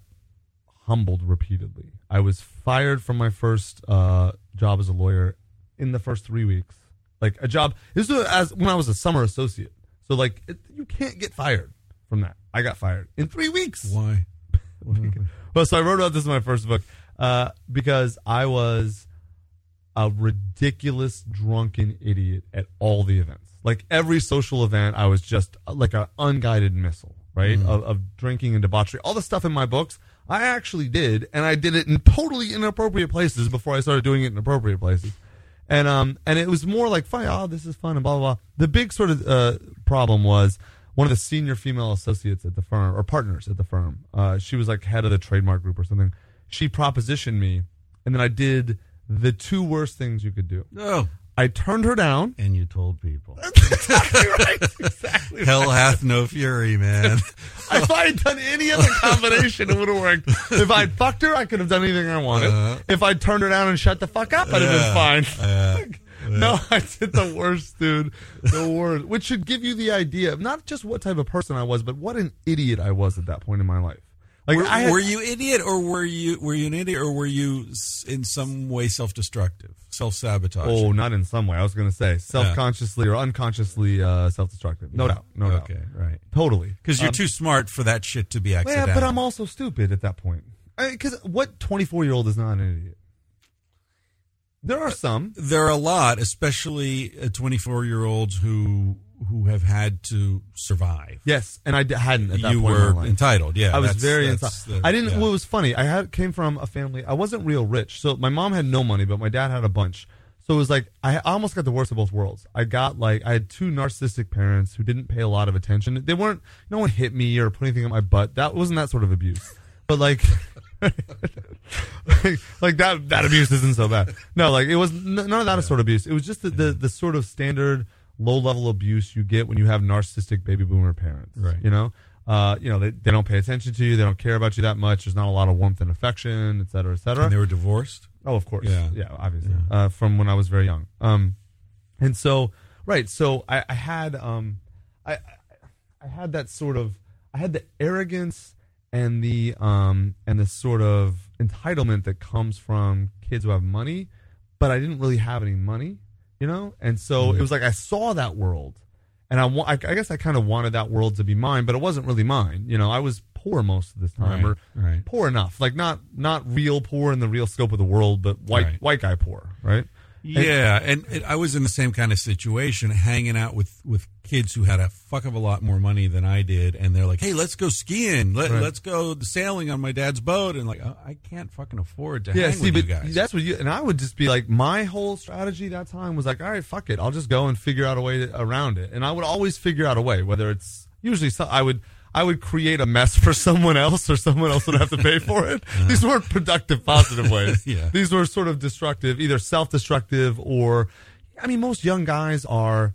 humbled repeatedly. I was fired from my first uh, job as a lawyer in the first three weeks. Like a job. This was as when I was a summer associate. So like it, you can't get fired from that. I got fired in three weeks. Why? Well, so I wrote about this in my first book uh, because I was a ridiculous drunken idiot at all the events. Like every social event, I was just like an unguided missile, right? Of, of drinking and debauchery. All the stuff in my books, I actually did, and I did it in totally inappropriate places before I started doing it in appropriate places. And um and it was more like fun. Oh, this is fun and blah blah blah. The big sort of uh, problem was one of the senior female associates at the firm or partners at the firm. Uh, she was like head of the trademark group or something. She propositioned me, and then I did the two worst things you could do. No. I turned her down. And you told people. exactly right. Exactly. Hell hath no fury, man. if I had done any other combination, it would have worked. If I'd fucked her, I could have done anything I wanted. Uh-huh. if I'd turned her down and shut the fuck up, I'd have been fine. Uh, No, I did the worst, dude. The worst. Which should give you the idea of not just what type of person I was, but what an idiot I was at that point in my life. Like were, had, were you idiot, or were you were you an idiot, or were you in some way self destructive, self sabotage? Oh, not in some way. I was going to say self-consciously or unconsciously uh, self-destructive. No doubt. No doubt. okay, right. Totally. Because you're Um, too smart for that shit to be accidental. Yeah, but I'm also stupid at that point. Because what 24 year old is not an idiot? There are some. there are a lot, especially 24 year olds who who have had to survive. Yes, and I d- hadn't at that you point. in were entitled. Yeah, I was that's- very that's entitled. the- I didn't. yeah. What was funny? I had came from a family. I wasn't real rich, so my mom had no money, but my dad had a bunch. So it was like I almost got the worst of both worlds. I got like I had two narcissistic parents who didn't pay a lot of attention. They weren't. No one hit me or put anything in my butt. That wasn't that sort of abuse. But like, like that that abuse isn't so bad. No, like it was n- none of that sort of abuse. It was just the, the the sort of standard low level abuse you get when you have narcissistic baby boomer parents. Right. You know, uh, you know they, they don't pay attention to you. They don't care about you that much. There's not a lot of warmth and affection, et cetera, et cetera. And they were divorced. Oh, of course. Yeah. Yeah, obviously. Uh, from when I was very young. Um, and so, right. So I, I had, um, I, I- I had that sort of, I had the arrogance and the, um, and the sort of entitlement that comes from kids who have money, but I didn't really have any money, you know? And so mm-hmm. it was like I saw that world and I, wa- I, I guess I kind of wanted that world to be mine, but it wasn't really mine. You know, I was poor most of the time, Right, or right. poor enough, like not not real poor in the real scope of the world, but white Right. white guy poor, right? Yeah, and, and I was in the same kind of situation, hanging out with with kids who had a fuck of a lot more money than I did, and they're like, "Hey, let's go skiing. Let, Right. Let's go sailing on my dad's boat." And like, oh, I can't fucking afford to Yeah, hang see, with but you guys. that's what you and I would just be like, my whole strategy that time was like, all right, fuck it, I'll just go and figure out a way to, around it, and I would always figure out a way, whether it's usually so, I would. I would create a mess for someone else, or someone else would have to pay for it. These weren't productive, positive ways. Yeah. These were sort of destructive, either self-destructive or, I mean, most young guys are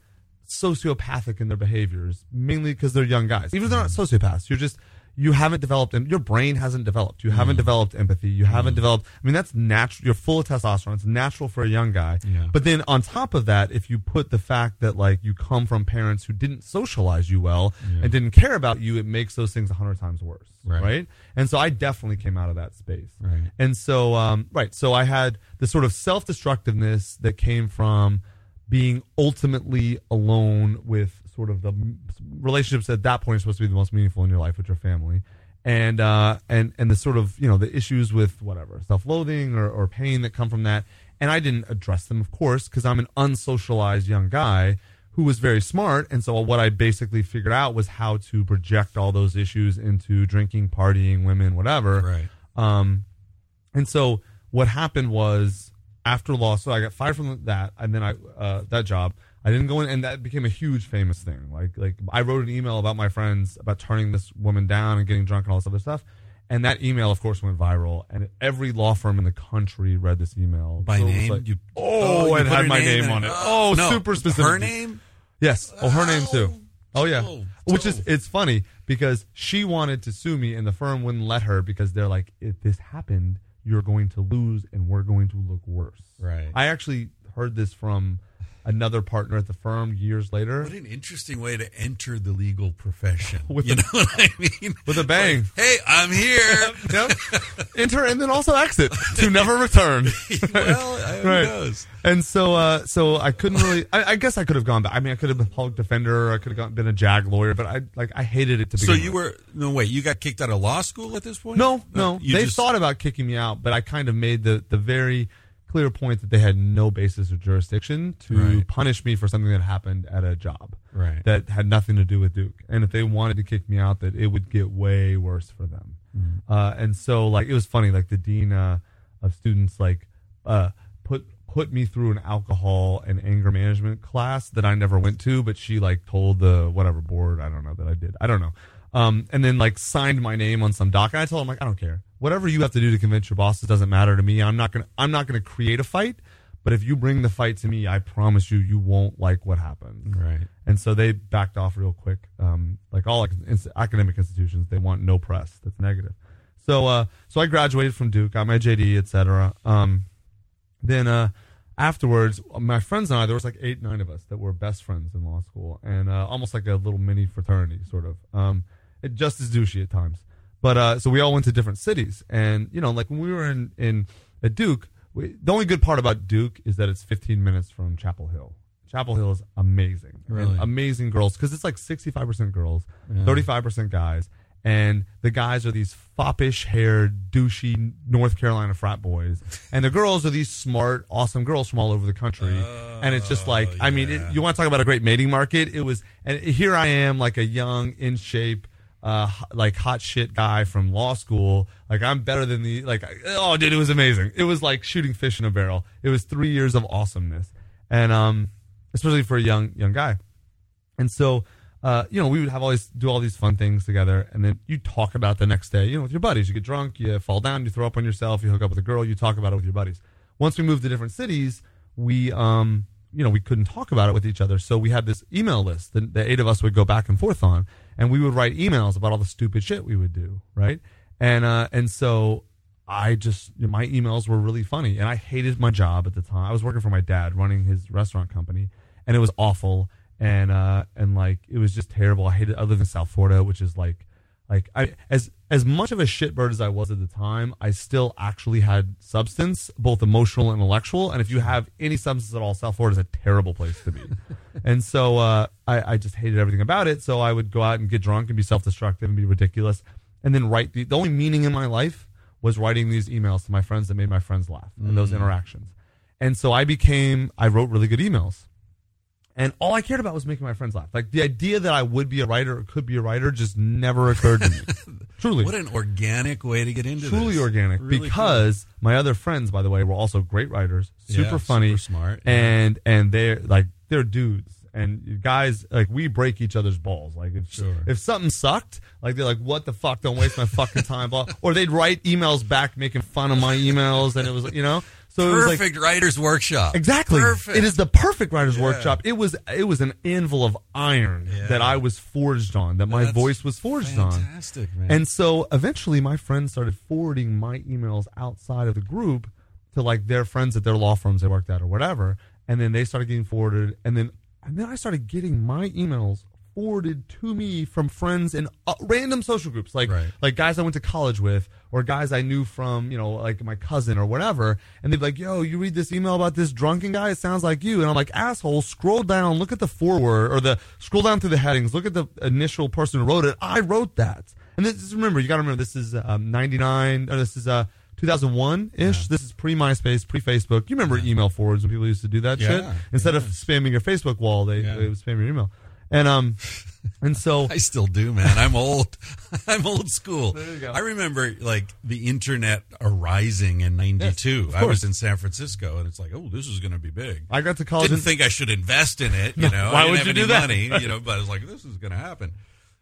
sociopathic in their behaviors, mainly because they're young guys. Even if they're not mm-hmm. sociopaths, you're just you haven't developed and your brain hasn't developed. You haven't developed empathy. You haven't developed. I mean, that's natural. You're full of testosterone. It's natural for a young guy. Yeah. But then on top of that, if you put the fact that like you come from parents who didn't socialize you well and didn't care about you, it makes those things a hundred times worse. Right. right? And so I definitely came out of that space. Right. And so, um, right. So I had the sort of self destructiveness that came from being ultimately alone with sort of the relationships at that point are supposed to be the most meaningful in your life, which are family. And, uh, and, and the sort of, you know, the issues with whatever, self loathing or, or pain that come from that. And I didn't address them, of course, because I'm an unsocialized young guy who was very smart. And so what I basically figured out was how to project all those issues into drinking, partying, women, whatever. right. Um, and so what happened was after law, so I got fired from that, and then I uh, that job. I didn't go in, and that became a huge famous thing. Like like I wrote an email about my friends about turning this woman down and getting drunk and all this other stuff. And that email, of course, went viral, and every law firm in the country read this email By So name, like- you oh, oh you it had my name in on it. Oh, no, super specific. Her name. Yes. Oh, her name too. Oh. oh yeah. Oh, Which is oh. it's funny because she wanted to sue me and the firm wouldn't let her because they're like, if this happened, you're going to lose and we're going to look worse. Right. I actually heard this from another partner at the firm years later What an interesting way to enter the legal profession. With you a- know what I mean? with a bang. Hey, I'm here. yep. Enter and then also exit to never return. well, who Right. knows? And so, uh, so I couldn't really. I, I guess I could have gone back. I mean, I could have been a public defender. Or I could have gone, been a JAG lawyer, but I like I hated it to be. So you with. were no wait. You got kicked out of law school at this point? No, no. you they just- thought about kicking me out, but I kind of made the the very clear point that they had no basis or jurisdiction to Right. punish me for something that happened at a job Right. that had nothing to do with Duke. And if they wanted to kick me out, that it would get way worse for them. Mm-hmm. Uh, and so, like, it was funny. Like the dean uh, of students, like, uh, put put me through an alcohol and anger management class that I never went to, but she like told the whatever board I don't know that I did. I don't know. Um, and then like signed my name on some doc. And I told him like I don't care. Whatever you have to do to convince your bosses doesn't matter to me. I'm not gonna I'm not gonna create a fight. But if you bring the fight to me, I promise you, you won't like what happens. Right. And so they backed off real quick. Um, like all academic institutions, they want no press that's negative. So, uh, so I graduated from Duke, got my JD, etc. Um, then, uh, afterwards, my friends and I, there was like eight, nine of us that were best friends in law school and, uh, almost like a little mini fraternity, sort of. Um, it just as douchey at times. But, uh, so we all went to different cities and, you know, like when we were in, in, at Duke, we, the only good part about Duke is that it's 15 minutes from Chapel Hill. Chapel Hill is amazing. And Really? amazing girls because it's like 65% girls, 35% guys. And the guys are these foppish haired, douchey North Carolina frat boys. And the girls are these smart, awesome girls from all over the country. and it's just like, I mean, it, you want to talk about a great mating market? It was, and here I am, like a young, in shape, uh, like hot shit guy from law school. Like I'm better than the, like, oh, dude, it was amazing. It was like shooting fish in a barrel. It was three years of awesomeness. And, um, especially for a young, young guy. And so, uh, you know, we would have all these do all these fun things together, and then you talk about the next day. You know, with your buddies, you get drunk, you fall down, you throw up on yourself, you hook up with a girl, you talk about it with your buddies. Once we moved to different cities, we, um, you know, we couldn't talk about it with each other, so we had this email list that the eight of us would go back and forth on, and we would write emails about all the stupid shit we would do, right? And uh, and so I just my emails were really funny, and I hated my job at the time. I was working for my dad, running his restaurant company, and it was awful. And uh, and like it was just terrible. I hated. I live in South Florida, which is like like I as as much of a shitbird as I was at the time, I still actually had substance, both emotional and intellectual. And if you have any substance at all, South Florida is a terrible place to be. and so uh, I, I just hated everything about it. So I would go out and get drunk and be self destructive and be ridiculous, and then write the the only meaning in my life was writing these emails to my friends that made my friends laugh and those interactions. And so I became I wrote really good emails. And all I cared about was making my friends laugh. Like the idea that I would be a writer or could be a writer just never occurred to me. Truly. What an organic way to get into truly this. organic Really because my other friends by the way were also great writers super Yeah, funny super smart, yeah. and and they're like they're dudes and guys like we break each other's balls like if, Sure. if something sucked like they're like what the fuck don't waste my fucking time or they'd write emails back making fun of my emails and it was you know so it was like Perfect writer's workshop. Exactly. Perfect. It is the perfect writer's Yeah. workshop. It was it was an anvil of iron Yeah. that I was forged on, that my That's voice was forged on. Fantastic, man. And so eventually my friends started forwarding my emails outside of the group to like their friends at their law firms they worked at or whatever. And then they started getting forwarded and then and then I started getting my emails forwarded to me from friends in uh, random social groups like Right. like guys I went to college with or guys I knew from, you know, like my cousin or whatever. And they'd be like, yo, you read this email about this drunken guy? It sounds like you. And I'm like, asshole, scroll down, look at the forward or the scroll down through the headings, look at the initial person who wrote it. I wrote that. And this is, remember, you got to remember, this is um, 99, or this is uh, 2001 ish. This is pre MySpace, pre Facebook. You remember email forwards when people used to do that Yeah, shit? Instead of spamming your Facebook wall, they, Yeah. they would spam your email. And, um, and so. I still do, man. I'm old. I'm old school. There you go. I remember like the internet arising in '92. Yes, I was in San Francisco, and it's like, oh, this is going to be big. I got to college. didn't in- think I should invest in it. You know, why I didn't would have you any do that? money. You know, but I was like, this is going to happen.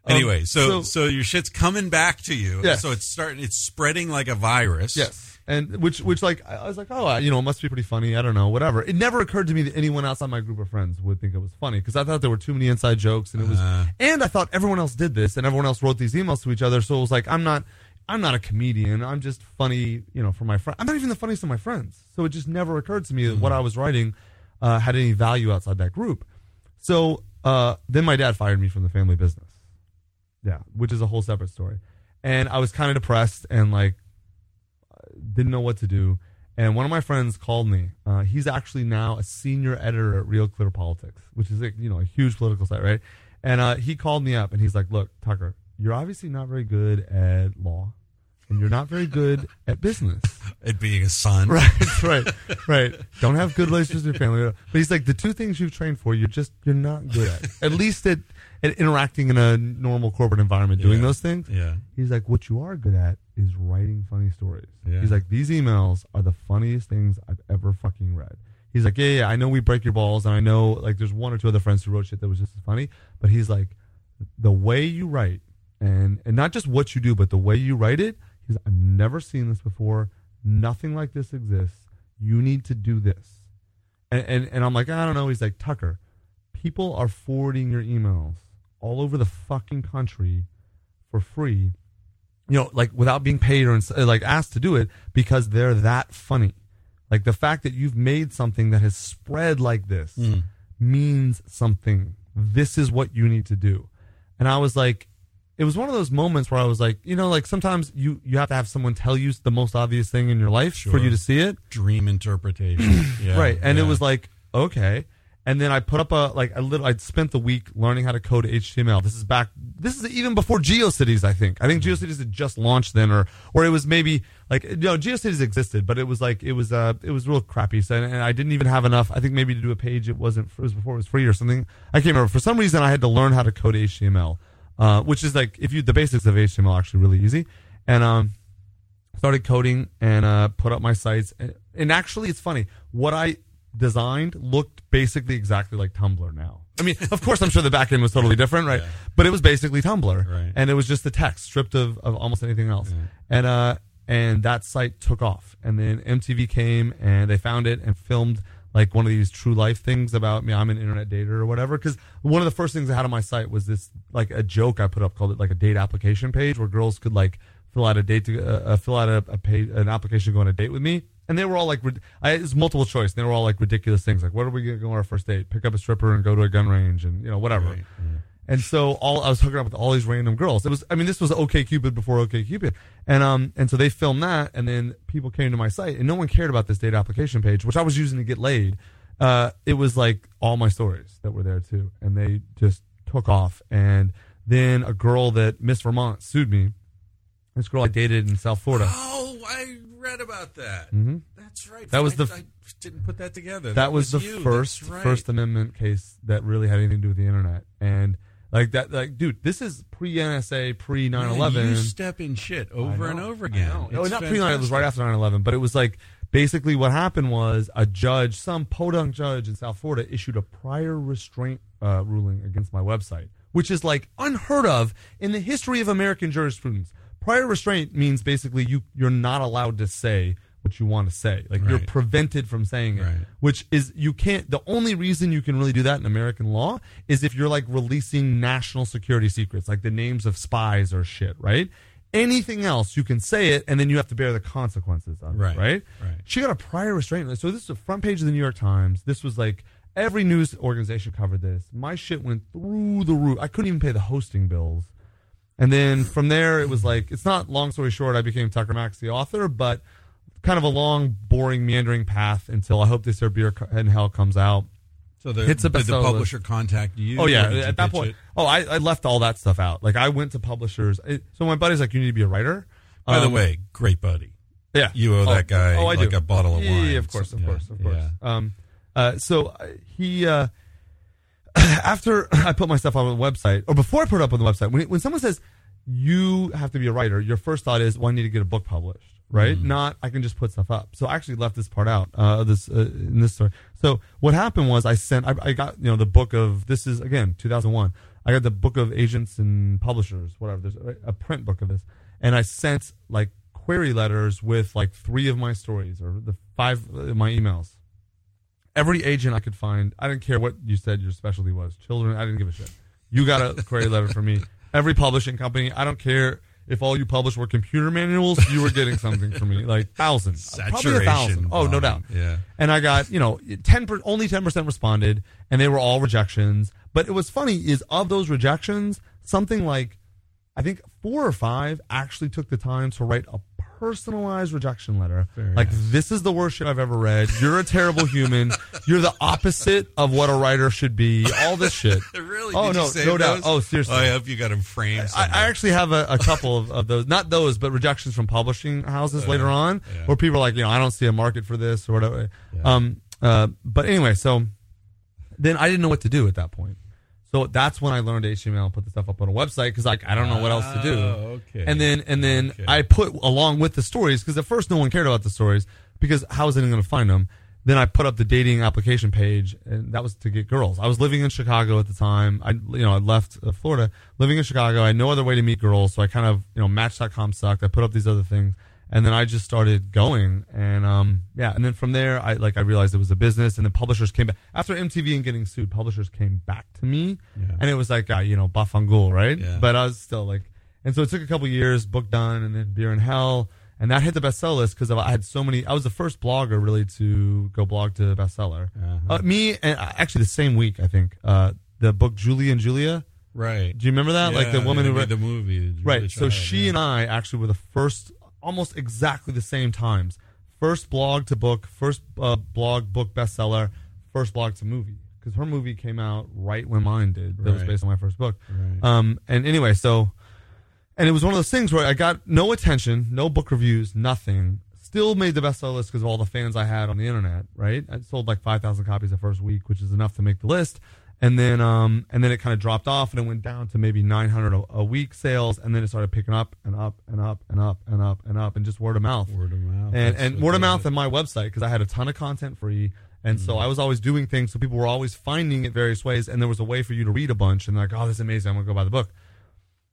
Anyway, so, Um, so- so your shit's coming back to you. Yes. So it's starting. It's spreading like a virus. Yes. And which, which like, I was like, oh, I- you know, it must be pretty funny. I don't know, whatever. It never occurred to me that anyone outside my group of friends would think it was funny because I thought there were too many inside jokes, and it was, Uh. and I thought everyone else did this, and everyone else wrote these emails to each other. So it was like, I'm not, I'm not a comedian. I'm just funny, you know, for my friend. I'm not even the funniest of my friends. So it just never occurred to me that what I was writing uh, had any value outside that group. So uh, then my dad fired me from the family business. Yeah, which is a whole separate story. And I was kind of depressed and like didn't know what to do. And one of my friends called me. Uh, he's actually now a senior editor at RealClearPolitics, which is like, you know a huge political site, right? And uh, he called me up and he's like, "Look, Tucker, you're obviously not very good at law, and you're not very good at business." at being a son. right, right, right. Don't have good relationships with your family. But he's like, the two things you've trained for, you're just you're not good at. At least at, at interacting in a normal corporate environment, doing Yeah. those things. Yeah. He's like, what you are good at is writing funny stories. Yeah. He's like, these emails are the funniest things I've ever fucking read. He's like, yeah, yeah, I know we break your balls, and I know like there's one or two other friends who wrote shit that was just as funny, but he's like, the way you write, and and not just what you do, but the way you write it. He's, I've never seen this before. Nothing like this exists. You need to do this. And, and and I'm like, I don't know. He's like, Tucker, people are forwarding your emails all over the fucking country for free, you know, like without being paid or like asked to do it because they're that funny. Like the fact that you've made something that has spread like this hmm. means something. This is what you need to do. And I was like, it was one of those moments where I was like, you know, like sometimes you you have to have someone tell you the most obvious thing in your life for you to see it. Dream interpretation. Yeah. Right. And it was like, okay. And then I put up a like a little I'd spent the week learning how to code HTML. This is back this is even before GeoCities, I think. I think GeoCities had just launched then or or it was maybe like you know, GeoCities existed, but it was like it was uh it was real crappy. So and, and I didn't even have enough I think maybe to do a page it wasn't it was before it was free or something. I can't remember. For some reason I had to learn how to code HTML. Uh, which is like if you the basics of HTML are actually really easy. And um started coding and uh, put up my sites. And, and actually, it's funny. What I designed looked basically exactly like Tumblr now. I mean, of course, I'm sure the back end was totally different, right? Yeah. But it was basically Tumblr, Right. and it was just the text stripped of, of almost anything else. And uh, and that site took off. And then MTV came and they found it and filmed like one of these true life things about me. I'm an internet dater or whatever. Because one of the first things I had on my site was this like a joke I put up called it like a date application page where girls could like fill out a date to uh, uh, fill out a, a page an application to go on a date with me. And they were all like, I, it was multiple choice. And they were all like ridiculous things, like, "What are we gonna go on our first date? Pick up a stripper and go to a gun range, and you know, whatever." Right, And so all I was hooking up with all these random girls. It was I mean this was OkCupid before OkCupid. And um and so they filmed that and then people came to my site and no one cared about this date application page which I was using to get laid. Uh it was like all my stories that were there too and they just took off and then a girl that Miss Vermont sued me. This girl I dated in South Florida. Oh, I read about that. Mhm. That's right. That was I, the- I didn't put that together. that was, the you. first right. First Amendment case that really had anything to do with the internet. And like that like dude, this is pre NSA, pre 9 11. You step in shit over I and over again. No, not pre 9 it was right after 9 11, but it was like basically what happened was a judge, some podunk judge in South Florida, issued a prior restraint uh, ruling against my website, which is like unheard of in the history of American jurisprudence. Prior restraint means basically you you're not allowed to say what you want to say. Like you're prevented from saying it. Right. Which is you can't the only reason you can really do that in American law is if you're like releasing national security secrets, like the names of spies or shit, right? Anything else you can say it and then you have to bear the consequences of Right. it, right? Right. She got a prior restraint. So this is the front page of the New York Times. This was like every news organization covered this. My shit went through the roof. I couldn't even pay the hosting bills. And then from there, it was like it's not long story short. I became Tucker Max, the author, but kind of a long, boring, meandering path until I hope they serve beer in hell comes out. So the, did the publisher contact you? Oh yeah, at that point. it? Oh, I, I left all that stuff out. Like I went to publishers. It- so my buddy's like, "You need to be a writer." By the Um, way, great buddy. yeah, You owe Oh, that guy oh, I like do. a bottle of wine. Yeah, of course, of Yeah, course, of course. yeah. Um, uh, so uh, he, uh, after I put my stuff on the website, or before I put it up on the website, when when someone says you have to be a writer, your first thought is, "Well, I need to get a book published." Right? Mm-hmm. Not I can just put stuff up. So I actually left this part out. Uh, this uh, in this story. So what happened was I sent. I, I got you know the book of this is again 2001. I got the book of agents and publishers, whatever. There's a, a print book of this, and I sent like query letters with like three of my stories or the five of my emails. Every agent I could find, I didn't care what you said your specialty was. Children, I didn't give a shit. You got a query letter for me. Every publishing company, I don't care if all you published were computer manuals, you were getting something from me, like thousands, probably a thousand. Oh, no doubt. Yeah. And I got, you know, 10 per, only 10% responded and they were all rejections. But it was funny is of those rejections, something like I think 4 or 5 actually took the time to write a personalized rejection letter. Very like nice. this is the worst shit I've ever read. You're a terrible human. You're the opposite of what a writer should be. All this shit. Really? Oh Did no, no doubt. those? Oh seriously. I hope you got them framed. I. I actually have a, a couple of, of those, not those, but rejections from publishing houses later on, Uh, yeah. where people are like, you know, I don't see a market for this or whatever. Um, uh, but anyway, so then I didn't know what to do at that point. So that's when I learned HTML, and put the stuff up on a website because like I don't know what else to do. Oh, okay. And then and then Okay. I put along with the stories because at first no one cared about the stories because how was anyone going to find them? Then I put up the dating application page, and that was to get girls. I was living in Chicago at the time. I you know I left uh, Florida, living in Chicago. I had no other way to meet girls, so I kind of you know Match.com sucked. I put up these other things, and then I just started going, and um yeah, and then from there I like I realized it was a business, and then publishers came back after MTV and getting sued. Publishers came back to me, Yeah. and it was like uh, you know Bafangul, right? Yeah. But I was still like, and so it took a couple years, book done, and then Beer in Hell, and that hit the bestseller list because I had so many. I was the first blogger really to go blog to bestseller. Uh-huh. Uh, me and uh, actually the same week I think uh, the book Julie and Julia. right. Do you remember that? like the woman who read the movie. Right. So Child, she yeah. and I actually were the first, almost exactly the same times. First blog to book, first uh, blog book bestseller, first blog to movie. Because her movie came out right when mine did. That was Right. based on my first book. Right. Um, and anyway, so, and it was one of those things where I got no attention, no book reviews, nothing. Still made the bestseller list because of all the fans I had on the internet. Right. I sold like five thousand copies the first week, which is enough to make the list. And then, um, and then it kind of dropped off, and it went down to maybe 900 a, a week sales, and then it started picking up and up and up and up and up and up, and just word of mouth Word of mouth. and That's and word of mouth and my website because I had a ton of content free, and so Mm. I was always doing things, so people were always finding it various ways, and there was a way for you to read a bunch, and like, oh, this is amazing, I'm gonna go buy the book,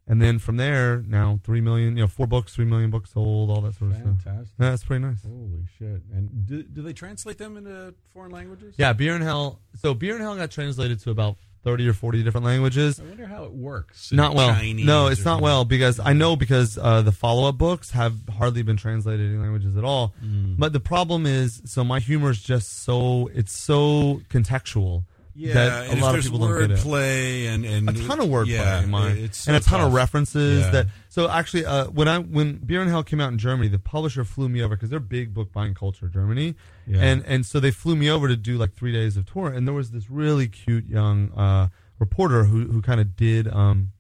and then from there, now three million, you know, four books, three million books sold, all that sort of stuff. Fantastic. Yeah, that's pretty nice. Holy shit! And do, do they translate them into foreign languages? Yeah, Beer in Hell. So Beer in Hell got translated to about thirty or forty different languages. I wonder how it works. in Not well. Chinese no, it's not well because I know because uh, the follow up books have hardly been translated in languages at all. Mm. But the problem is, so my humor is just so it's so contextual Yeah, that a lot of people don't get it. wplay and and A ton of wordplay yeah, in mine, it's and a so ton of references. Yeah. That so actually, uh, when I when Beer in Hell came out in Germany, the publisher flew me over because they're big book buying culture, Germany, Yeah. and and so they flew me over to do like three days of tour, and there was this really cute young uh, reporter who who kind of did um,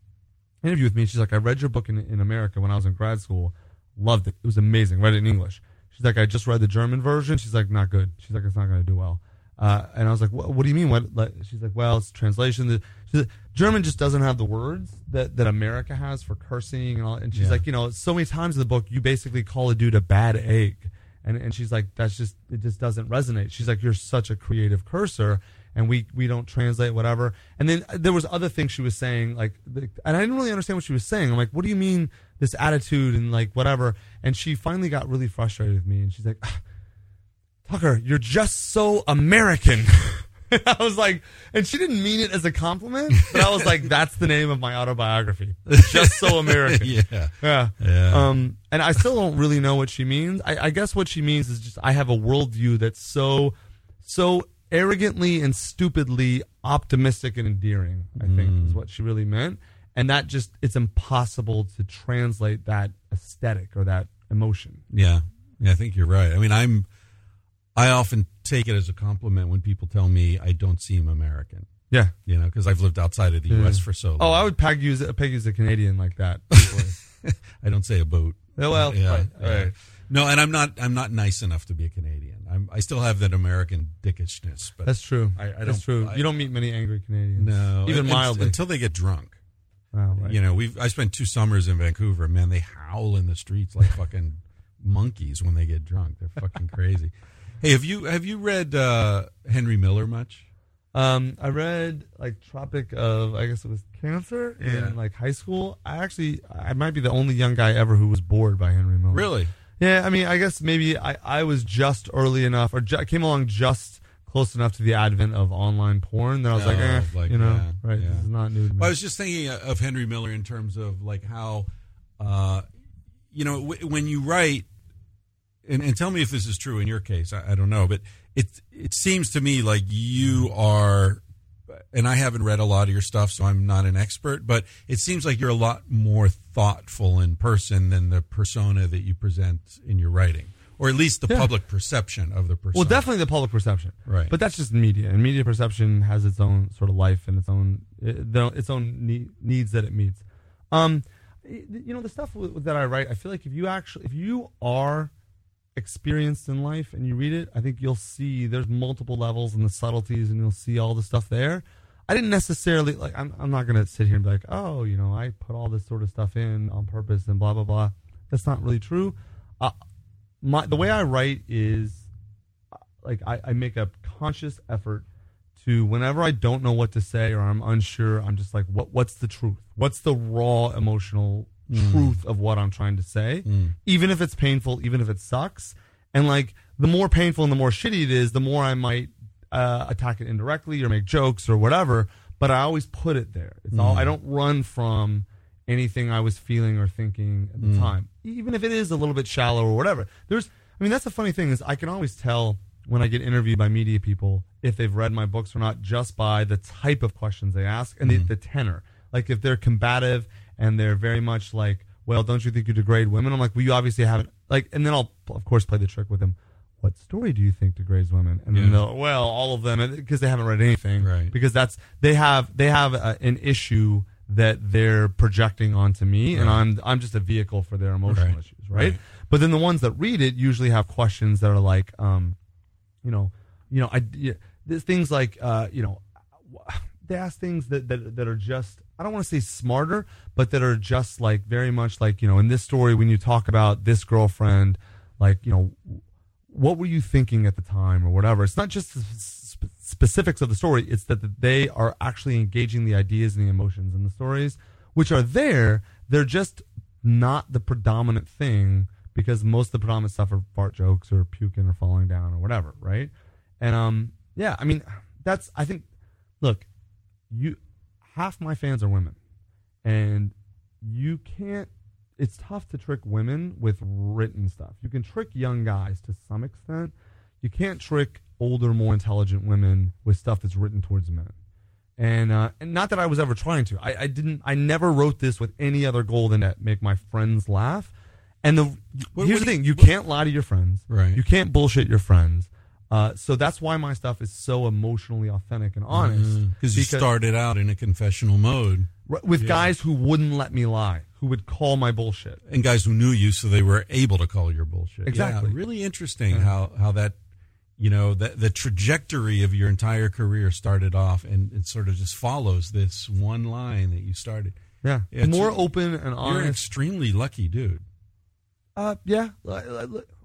interview with me. She's like, I read your book in in America when I was in grad school, loved it. It was amazing. Read it in English. She's like, I just read the German version. She's like, not good. She's like, it's not going to do well. Uh, and I was like, what, what do you mean? What? Like, she's like, well, it's translation. She's like, German just doesn't have the words that, that America has for cursing and all. And she's Yeah. like, you know, so many times in the book, you basically call a dude a bad egg. And, and she's like, that's just, it just doesn't resonate. She's like, you're such a creative cursor and we, we don't translate whatever. And then there was other things she was saying, like, and I didn't really understand what she was saying. I'm like, what do you mean this attitude and like whatever? And she finally got really frustrated with me and she's like, "Ah, Tucker, you're just so American. I was like, and she didn't mean it as a compliment, but I was like, that's the name of my autobiography. Just so American. yeah, Yeah. Yeah. Um, and I still don't really know what she means. I, I guess what she means is just I have a worldview that's so, so arrogantly and stupidly optimistic and endearing. I think is what she really meant, and that just it's impossible to translate that aesthetic or that emotion. yeah, yeah. I think you're right. I mean, I'm. I often take it as a compliment when people tell me I don't seem American. Yeah. You know, because I've lived outside of the U.S. for so long. Oh, I would peg you as peg you as a Canadian like that. I don't say a boat. Yeah, well, yeah, right, yeah. right. No, and I'm not. I'm not nice enough to be a Canadian. I'm. I still have that American dickishness. But That's true. I- I That's don't- true. I- you don't meet many angry Canadians. no, even mildly. until they get drunk. Oh, right. You know, we've. I spent two summers in Vancouver. Man, they howl in the streets like fucking monkeys when they get drunk. They're fucking crazy. Hey, have you have you read uh, Henry Miller much? Um, I read like Tropic of I guess it was Cancer in Yeah. like high school. I actually I might be the only young guy ever who was bored by Henry Miller. Really? Yeah, I mean, I guess maybe I, I was just early enough or ju- came along just close enough to the advent of online porn that I was like, Oh, eh, like, you know, yeah, right? yeah. This is not new to me. Well, I was just thinking of Henry Miller in terms of like how uh, you know, w- when you write, and, and tell me if this is true in your case. I, I don't know, but it it seems to me like you are, and I haven't read a lot of your stuff, so I'm not an expert. But it seems like you're a lot more thoughtful in person than the persona that you present in your writing, or at least the Yeah. public perception of the persona. Well, definitely the public perception, Right. But that's just media, and media perception has its own sort of life and its own its own need, needs that it meets. Um, you know, the stuff that I write, I feel like if you actually, if you are experienced in life and you read it, I think you'll see there's multiple levels and the subtleties, and you'll see all the stuff there. I didn't necessarily like. I'm, I'm not to sit here and be like, oh, you know, I put all this sort of stuff in on purpose and blah blah blah. That's not really true. Uh, my the way I write is like I, I make a conscious effort to whenever I don't know what to say or I'm unsure, I'm just like, what what's the truth? What's the raw emotional Mm. truth of what I'm trying to say? Mm. Even if it's painful, even if it sucks. And like the more painful and the more shitty it is, the more I might uh, attack it indirectly or make jokes or whatever. But I always put it there. It's all I mm. don't run from anything I was feeling or thinking at the time, even if it is a little bit shallow or whatever. There's, I mean, that's the funny thing is I can always tell when I get interviewed by media people if they've read my books or not just by the type of questions they ask and the, the tenor. Like if they're combative and they're very much like, well, don't you think you degrade women? I'm like, well, you obviously haven't. Like, and then I'll of course play the trick with them. What story do you think degrades women? And Yeah. then they'll, well, all of them because they haven't read anything, Right. Because that's they have they have a, an issue that they're projecting onto me, and I'm I'm just a vehicle for their emotional Right. issues, right? Right. But then the ones that read it usually have questions that are like, um, you know, you know, I yeah, there's things like, uh, you know, they ask things that that that are just I don't want to say smarter, but that are just like very much like you know, in this story when you talk about this girlfriend, like you know, what were you thinking at the time or whatever. It's not just the sp- specifics of the story; it's that they are actually engaging the ideas and the emotions in the stories, which are there. They're just not the predominant thing because most of the predominant stuff are fart jokes or puking or falling down or whatever, right? And um, yeah, I mean, that's I think. Look, you half my fans are women, and you can't. It's tough to trick women with written stuff. You can trick young guys to some extent. You can't trick older, more intelligent women with stuff that's written towards men. And uh, and not that I was ever trying to. I, I didn't. I never wrote this with any other goal than to make my friends laugh. And the What- here's what the thing: you- you can't lie to your friends. Right. You can't bullshit your friends. Uh, so that's why my stuff is so emotionally authentic and honest. because you started out in a confessional mode, with Yeah. guys who wouldn't let me lie, who would call my bullshit. and guys who knew you, so they were able to call your bullshit. Exactly. Yeah, really interesting how how that you know that the trajectory of your entire career started off, and it sort of just follows this one line that you started. Yeah, Yeah, it's- more open and honest. You're an extremely lucky dude. Uh, yeah.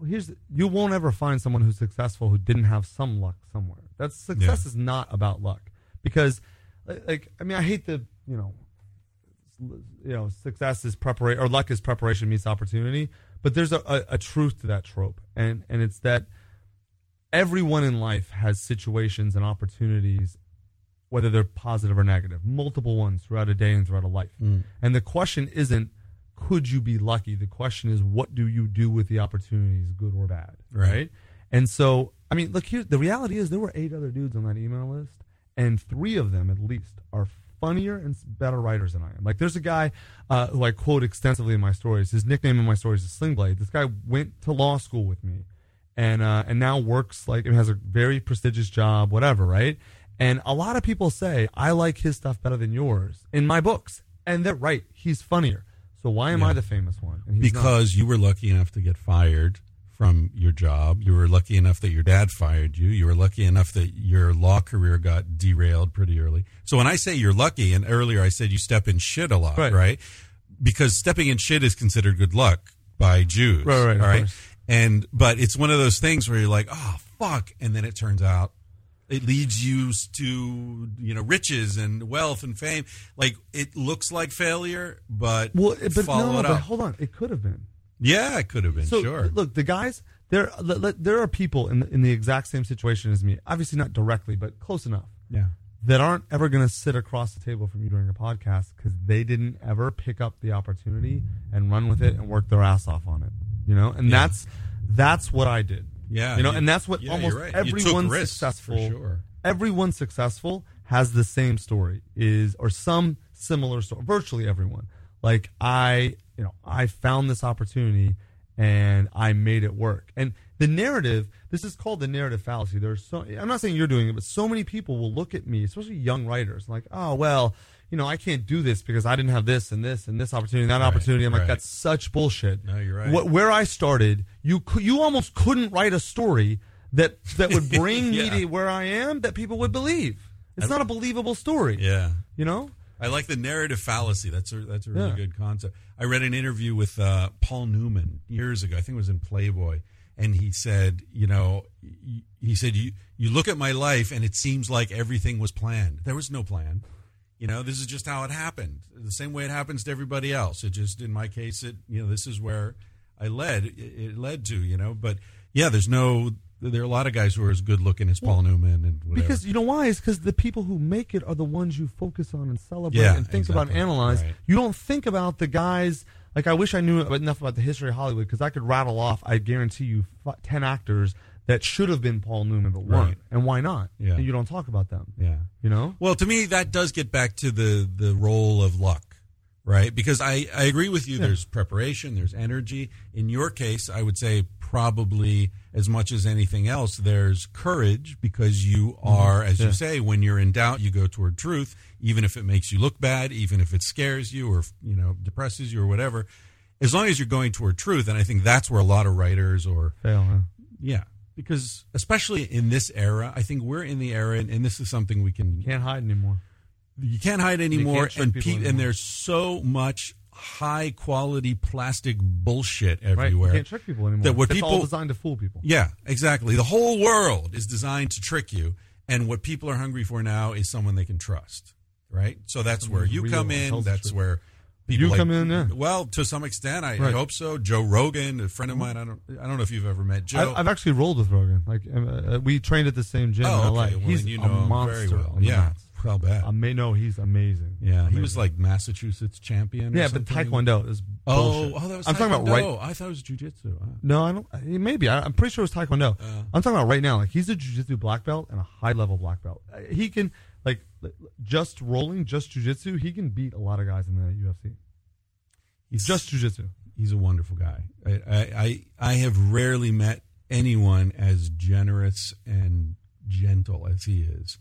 Here's the- you won't ever find someone who's successful who didn't have some luck somewhere. That's success Yeah. is not about luck because, like, I mean, I hate the you know, you know, success is preparation or luck is preparation meets opportunity. But there's a, a, a truth to that trope, and and it's that everyone in life has situations and opportunities, whether they're positive or negative, multiple ones throughout a day and throughout a life. And the question isn't could you be lucky? The question is what do you do with the opportunities, good or bad, Right. And so, I mean, look here. The reality is there were eight other dudes on that email list, and three of them at least are funnier and better writers than I am. Like, there's a guy uh, who I quote extensively in my stories. His nickname in my stories is Sling Blade. This guy went to law school with me, and uh, and now works like and has a very prestigious job, whatever, right? And a lot of people say I like his stuff better than yours in my books, and they're right. He's funnier. So why am Yeah. I the famous one? He's not. because you were lucky enough to get fired from your job. You were lucky enough that your dad fired you. You were lucky enough that your law career got derailed pretty early. So when I say you're lucky, and earlier I said you step in shit a lot, right? Right. Because stepping in shit is considered good luck by Jews, Right, right, right? And but it's one of those things where you're like, oh fuck, and then it turns out it leads you to you know riches and wealth and fame. Like it looks like failure, but well, eh, but follow no, but up. hold on, it could have been. Yeah, it could have been So sure. look, the guys there. There are people in the, in the exact same situation as me. Obviously, not directly, but close enough. yeah. that aren't ever going to sit across the table from you during a podcast because they didn't ever pick up the opportunity and run with it and work their ass off on it. You know, and Yeah. that's that's what I did. Yeah, you know, you- and that's what yeah, almost right. Everyone risks, successful. sure. Everyone successful has the same story, is or some similar story. Virtually everyone. Like I, you know, I found this opportunity and I made it work. And the narrative, this is called the narrative fallacy. There's so I'm not saying you're doing it, but so many people will look at me, especially young writers, like, oh well, you know, I can't do this because I didn't have this and this and this opportunity, and that Right, opportunity. I'm like, that's such bullshit. No, you're right. What, where I started, you you almost couldn't write a story that that would bring Yeah. me to where I am that people would believe. It's not a believable story. Yeah. You know? I like the narrative fallacy. That's a that's a really Yeah. good concept. I read an interview with uh, Paul Newman years ago. I think it was in Playboy, and he said, you know, he said you you look at my life and it seems like everything was planned. There was no plan. You know, this is just how it happened. The same way it happens to everybody else. It just in my case, it you know, this is where I led. It, led to you know, but yeah, there's no. There are a lot of guys who are as good looking as Paul Newman and whatever. Because you know why? It's because the people who make it are the ones you focus on and celebrate Yeah, and think about and analyze. Right. You don't think about the guys. Like I wish I knew enough about the history of Hollywood because I could rattle off. I guarantee you, ten actors that should have been Paul Newman but weren't. Right. And why not? Yeah. And you don't talk about them. yeah. You know? Well, to me, that does get back to the the role of luck, right? Because I I agree with you. There's preparation, there's energy. In your case, I would say probably as much as anything else, there's courage because you mm-hmm. are, as Yeah. you say, when you're in doubt, you go toward truth, even if it makes you look bad, even if it scares you or you know depresses you or whatever. As long as you're going toward truth, and I think that's where a lot of writers or Fail. Huh? yeah, because especially in this era, I think we're in the era, and, and this is something we can Can't hide anymore. you can't hide anymore, can't and pe- and there's so much high quality plastic bullshit Right? You everywhere. can't trick people anymore. That what it's all people- designed to fool people. Yeah, exactly. The whole world is designed to trick you, and what people are hungry for now is someone they can trust. Right. So that's where you come in. That's where people You like- come in, yeah. Well, to some extent, I, I hope so. Joe Rogan, a friend of mine. I don't. I don't know if you've ever met Joe. I, I've actually rolled with Rogan. Like uh, uh, we trained at the same gym oh, okay. Well, he's you a know him monster. very well. Yeah. How bad? I may know he's amazing. yeah, he was like Massachusetts champion. yeah, but. Taekwondo is Oh, bullshit. oh, that was. I'm talking about right. Taekwondo. I thought it was jujitsu. Huh? No, I don't. uh, Maybe I, I'm pretty sure it was Taekwondo. Uh. I'm talking about right now. Like he's a jujitsu black belt and a high level black belt. Uh, He can like just rolling, just jujitsu. He can beat a lot of guys in the UFC. He's Just jujitsu. he's a wonderful guy. I, I, I, I have rarely met anyone as generous and gentle as he is,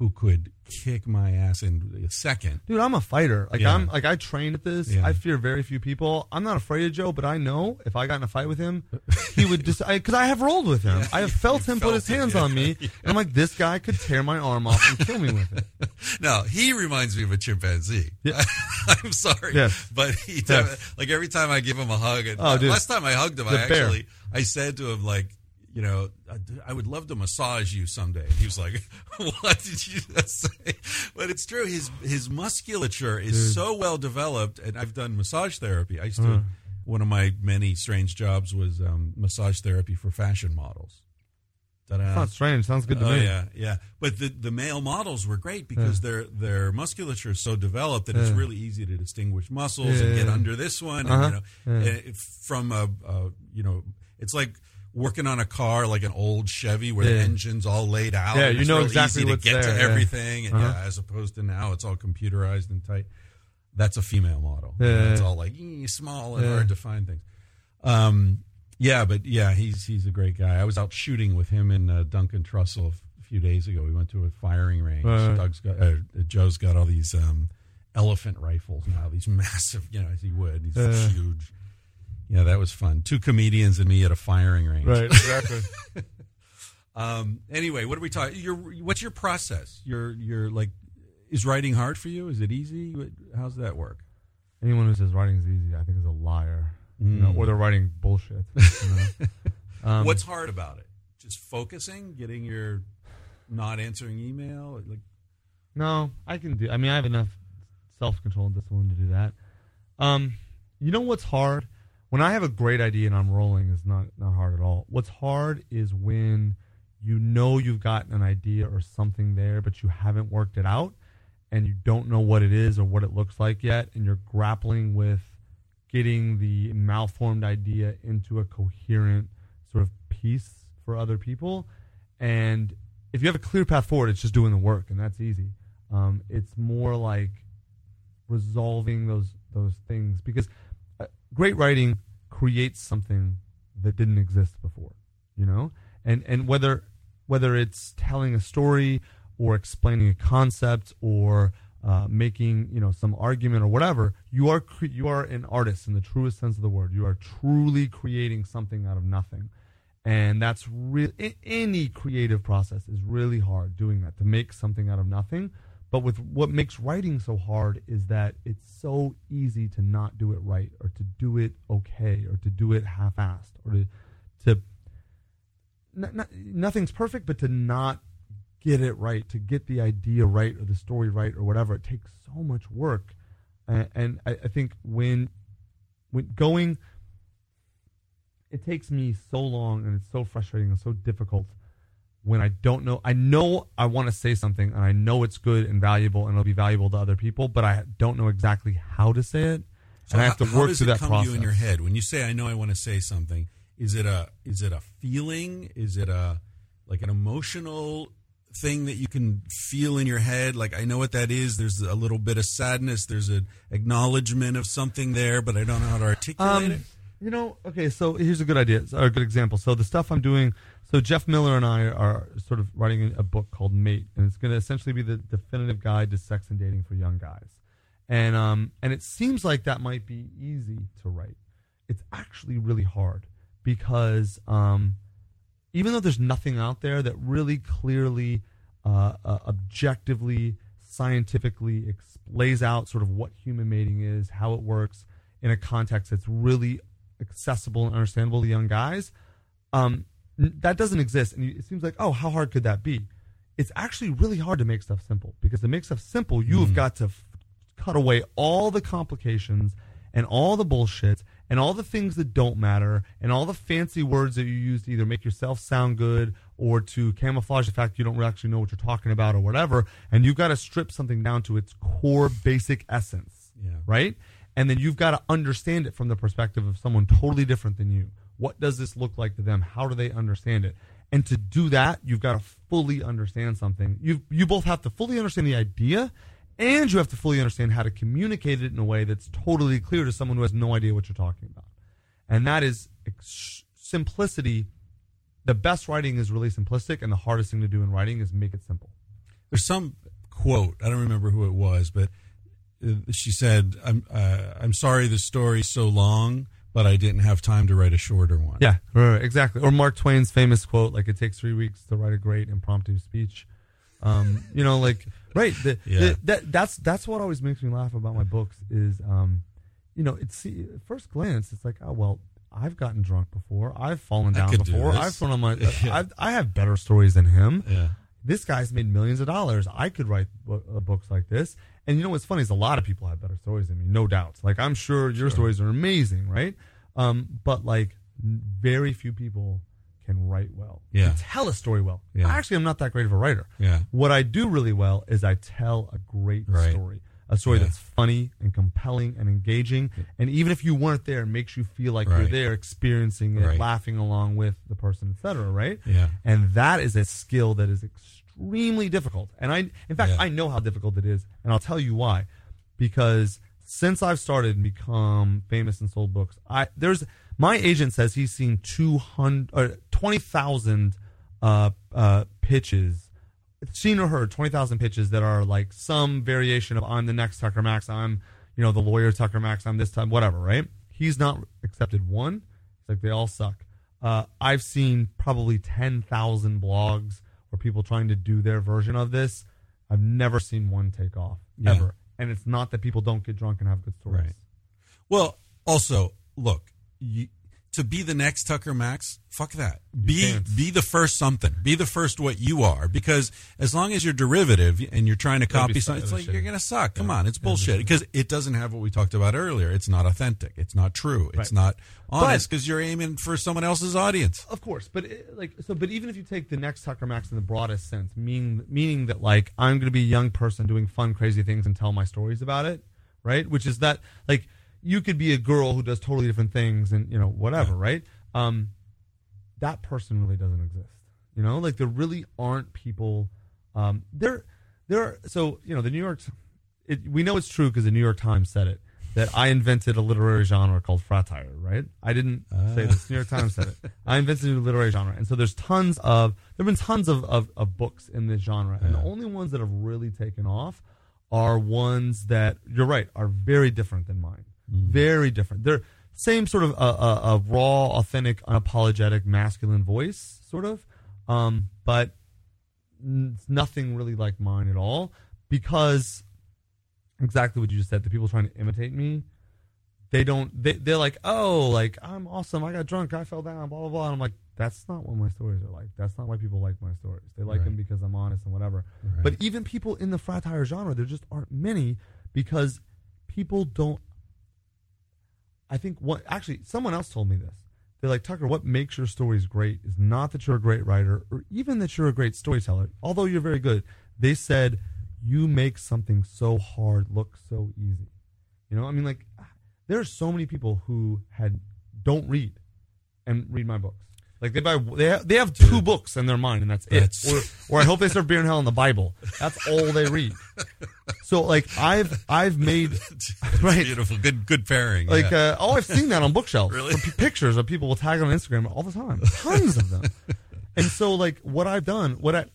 who could kick my ass in a second. Dude, I'm a fighter. Like Yeah. I'm like I trained at this. Yeah. I fear very few people. I'm not afraid of Joe, but I know if I got in a fight with him, he would just because I, have rolled with him. I have felt you him felt put his it, hands yeah. on me, and I'm like, this guy could tear my arm off and kill me with it. No, he reminds me of a chimpanzee. Yeah. I'm sorry, Yes. but he Yes. does, like every time I give him a hug. And Oh, dude. last time I hugged him, I bear. actually I said to him like, you know, I, I would love to massage you someday. And he was like, "What did you just say?" But it's true. His his musculature is Dude. so well developed, and I've done massage therapy. I used to. Uh. One of my many strange jobs was um, massage therapy for fashion models. It's not strange. Sounds good to oh me. yeah, yeah. But the the male models were great because their their musculature is so developed that it's really easy to distinguish muscles and Yeah. get under this one. Uh-huh. And, you know, Yeah. and from a, a you know, it's like working on a car like an old Chevy where the engine's all laid out. Yeah, you know exactly easy to get there, to yeah. everything. And Uh-huh. yeah, as opposed to now, it's all computerized and tight. That's a female model. Yeah, yeah, it's all like small and Yeah. hard to find things. Um, yeah, but yeah, he's he's a great guy. I was out shooting with him and uh, Duncan Trussell a few days ago. We went to a firing range. Right. Doug's got uh, Joe's got all these um, elephant rifles now. These massive, you know, as he would. These Yeah. huge. Yeah, that was fun. Two comedians and me at a firing range. Right. Exactly. Um, anyway, what are we talking? Your what's your process? Your your like, is writing hard for you? Is it easy? How's that work? Anyone who says writing is easy, I think, is a liar. You know, Mm. or they're writing bullshit. You know? um, What's hard about it? Just focusing, getting your not answering email. Like, No, I can do. I mean, I have enough self control and discipline to do that. Um, you know what's hard? When I have a great idea and I'm rolling, is not not hard at all. What's hard is when you know you've got an idea or something there, but you haven't worked it out and you don't know what it is or what it looks like yet, and you're grappling with getting the malformed idea into a coherent sort of piece for other people. And if you have a clear path forward, it's just doing the work, and that's easy. Um, it's more like resolving those those things because great writing creates something that didn't exist before, you know. And and whether whether it's telling a story or explaining a concept or uh, making you know some argument or whatever, you are cre- you are an artist in the truest sense of the word. You are truly creating something out of nothing, and that's really any creative process is really hard doing that to make something out of nothing. But with what makes writing so hard is that it's so easy to not do it right, or to do it okay, or to do it half-assed, or to to nothing's perfect, but to not get it right, to get the idea right or the story right or whatever. It takes so much work, and, and I, I think when when going, it takes me so long and it's so frustrating and so difficult when I don't know. I know I want to say something and I know it's good and valuable and it'll be valuable to other people, but I don't know exactly how to say it, So and I have to how- how work does through it that come process. To you in your head when you say, "I know I want to say something." Is it a is it a feeling? Is it a like an emotional thing that you can feel in your head? Like I know what that is. There's a little bit of sadness. There's an acknowledgement of something there, but I don't know how to articulate it. Um, you know, okay, so here's a good idea, or a good example. So the stuff I'm doing, so Jeff Miller and I are sort of writing a book called Mate, and it's going to essentially be the definitive guide to sex and dating for young guys. And um, and it seems like that might be easy to write. It's actually really hard because um, even though there's nothing out there that really clearly, uh, uh, objectively, scientifically lays out sort of what human mating is, how it works in a context that's really accessible and understandable to young guys, um, that doesn't exist. And it seems like, oh, how hard could that be? It's actually really hard to make stuff simple because to make stuff simple, you've mm-hmm. got to f- cut away all the complications and all the bullshit and all the things that don't matter and all the fancy words that you use to either make yourself sound good or to camouflage the fact you don't actually know what you're talking about or whatever. And you've got to strip something down to its core basic essence. Yeah. Right? And then you've got to understand it from the perspective of someone totally different than you. What does this look like to them? How do they understand it? And to do that, you've got to fully understand something. You you both have to fully understand the idea and you have to fully understand how to communicate it in a way that's totally clear to someone who has no idea what you're talking about. And that is ex- simplicity. The best writing is really simplistic, and the hardest thing to do in writing is make it simple. There's some quote. I don't remember who it was, but uh, she said, "I'm uh, I'm sorry the story's so long, but I didn't have time to write a shorter one." Yeah, right, exactly. Or Mark Twain's famous quote, like, it takes three weeks to write a great impromptu speech. Um, you know, like, right. The, Yeah. the- that, that's, that's what always makes me laugh about my books is, um, you know, it's, at first glance, it's like, oh, well, I've gotten drunk before. I've fallen down before. I've thrown on my, Yeah. I've, I have better stories than him. Yeah. This guy's made millions of dollars. I could write bo- uh, books like this. And you know what's funny is a lot of people have better stories than me, no doubt. Like I'm sure your stories are amazing, right? Um, but like very few people can write well. Yeah. tell a story well. Yeah. Actually, I'm not that great of a writer. Yeah. What I do really well is I tell a great Right. story. A story Yeah. that's funny and compelling and engaging. And even if you weren't there, it makes you feel like you're there experiencing it, Right. laughing along with the person, etc. right? Yeah. And that is a skill that is extremely difficult. And I, in fact, Yeah. I know how difficult it is, and I'll tell you why. Because since I've started and become famous and sold books, I there's my agent says he's seen two hundred or twenty thousand uh, uh, pitches, seen or heard twenty thousand pitches that are like some variation of I'm the next Tucker Max, I'm you know the lawyer Tucker Max, I'm this time, whatever. Right? He's not accepted one. It's like they all suck. Uh, I've seen probably ten thousand blogs or people trying to do their version of this. I've never seen one take off Yeah. ever. And it's not that people don't get drunk and have good stories. Right. Well, also, look, you, to be the next Tucker Max, fuck that. Be can't. be the first something. Be the first what you are. Because as long as you're derivative and you're trying to It'll copy something, it's like shitty. you're gonna suck. Come on, it's bullshit. Because it doesn't have what we talked about earlier. It's not authentic. It's not true. It's Right. not honest because you're aiming for someone else's audience. Of course, but it, like so, but even if you take the next Tucker Max in the broadest sense, meaning meaning that like I'm going to be a young person doing fun, crazy things and tell my stories about it, right? Which is that like you could be a girl who does totally different things and you know whatever, right? Um, that person really doesn't exist, you know. Like there really aren't people. Um, there, there. Are, so you know the New York. It, we know it's true because the New York Times said it that I invented a literary genre called fratire, right? I didn't say this. New York Times said it. I invented a new literary genre, and so there's tons of there've been tons of, of, of books in this genre, and the only ones that have really taken off are ones that you're right are very different than mine, Mm-hmm. very different. They're same sort of a, a, a raw, authentic, unapologetic, masculine voice, sort of, um, but n- nothing really like mine at all because exactly what you just said. The people trying to imitate me, they don't. They they're like, oh, like I'm awesome. I got drunk. I fell down. Blah blah blah. And I'm like, that's not what my stories are like. That's not why people like my stories. They like Right. them because I'm honest and whatever. Right. But even people in the fratire genre, there just aren't many because people don't. I think what actually someone else told me this. They're like Tucker. What makes your stories great is not that you're a great writer or even that you're a great storyteller. Although you're very good, they said you make something so hard look so easy. You know, I mean, like there are so many people who had don't read and read my books. Like they buy, they have, they have two books in their mind, and that's it. Or, or I hope they serve beer in hell in the Bible. That's all they read. So like I've I've made right Beautiful. Good good pairing. like yeah. uh, oh I've seen that on bookshelves. Really? P- pictures of people will tag on Instagram all the time, tons of them. And so like what I've done, what I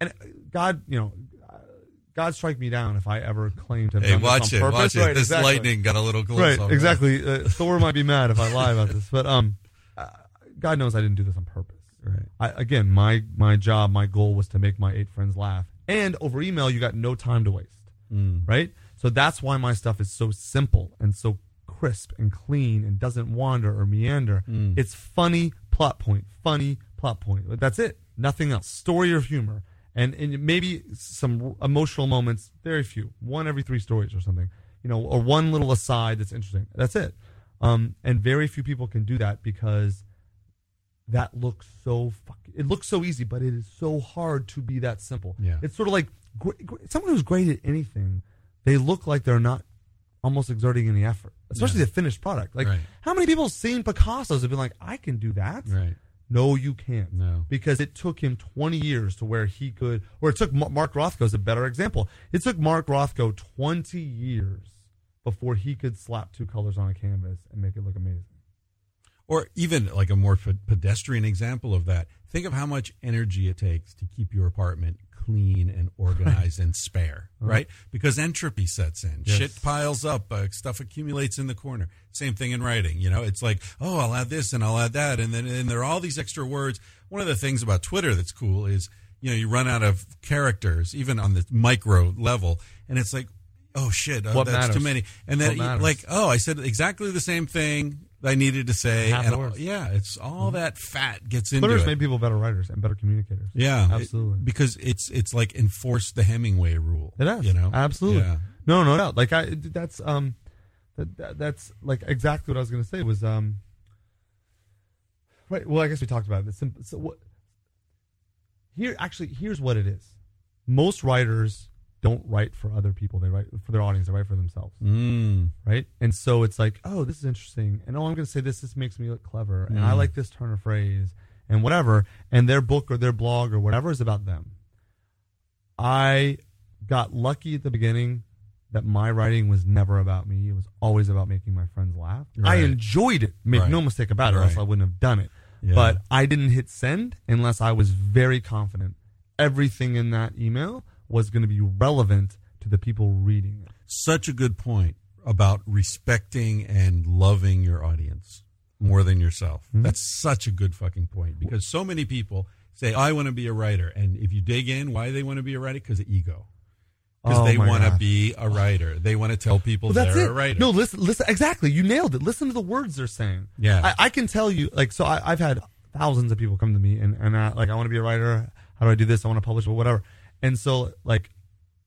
and God, you know, God strike me down if I ever claim to have hey, done watch this it. on purpose. Watch it. Right, this exactly. lightning got a little close. Right, exactly. Uh, Thor might be mad if I lie about this, but um, God knows I didn't do this on purpose. Right. I, again, my my job, my goal was to make my eight friends laugh, and over email, you got no time to waste, Mm. right? So that's why my stuff is so simple and so crisp and clean and doesn't wander or meander. Mm. It's funny plot point, funny plot point. But That's it. Nothing else. Story or humor, and and maybe some emotional moments. Very few. One every three stories or something. You know, or one little aside that's interesting. That's it. Um, and very few people can do that because that looks so fuck. It looks so easy, but it is so hard to be that simple. Yeah. It's sort of like someone who's great at anything. They look like they're not almost exerting any effort, especially the finished product. Like, Right. how many people have seen Picasso's have been like, I can do that. Right. No, you can't. No. Because it took him 20 years to where he could, or it took Ma- Mark Rothko's a better example. It took Mark Rothko 20 years before he could slap two colors on a canvas and make it look amazing. Or even like a more pe- pedestrian example of that. Think of how much energy it takes to keep your apartment clean and organized and spare, right? Because entropy sets in. Yes. Shit piles up. Uh, stuff accumulates in the corner. Same thing in writing. You know, it's like, oh, I'll add this and I'll add that, and then and there are all these extra words. One of the things about Twitter that's cool is you know you run out of characters even on the micro level, and it's like, oh shit, oh, that's matters? too many. And then like, oh, I said exactly the same thing I needed to say, Half and the words. yeah, it's all that fat gets into Twitter's it. made people better writers and better communicators. yeah, it- absolutely. because it's it's like enforce the Hemingway rule. It is. you know, absolutely. Yeah. No, no doubt. Like I, that's um, that, that that's like exactly what I was going to say was um. Right. Well, I guess we talked about it. It's So what? Here, actually, here's what it is. Most writers don't write for other people. They write for their audience. They write for themselves. Mm. Right. And so it's like, oh, this is interesting, and oh, I'm going to say this. This makes me look clever, and I Mm. like this turn of phrase, and whatever. And their book or their blog or whatever is about them. I got lucky at the beginning that my writing was never about me. It was always about making my friends laugh. I enjoyed it. Make Right. no mistake about it, or else I wouldn't have done it. Yeah. But I didn't hit send unless I was very confident everything in that email was going to be relevant to the people reading it. Such a good point about respecting and loving your audience more than yourself. Mm-hmm. That's such a good fucking point because so many people say, "I want to be a writer," and if you dig in, why they want to be a writer because of ego. because Oh they want to be a writer. They want to tell people Well, that's they're it. a writer. No, listen, listen. Exactly, you nailed it. Listen to the words they're saying. Yeah. I, I can tell you. Like, so I, I've had thousands of people come to me and and uh, like, I want to be a writer. How do I do this? I want to publish, but whatever. And so, like,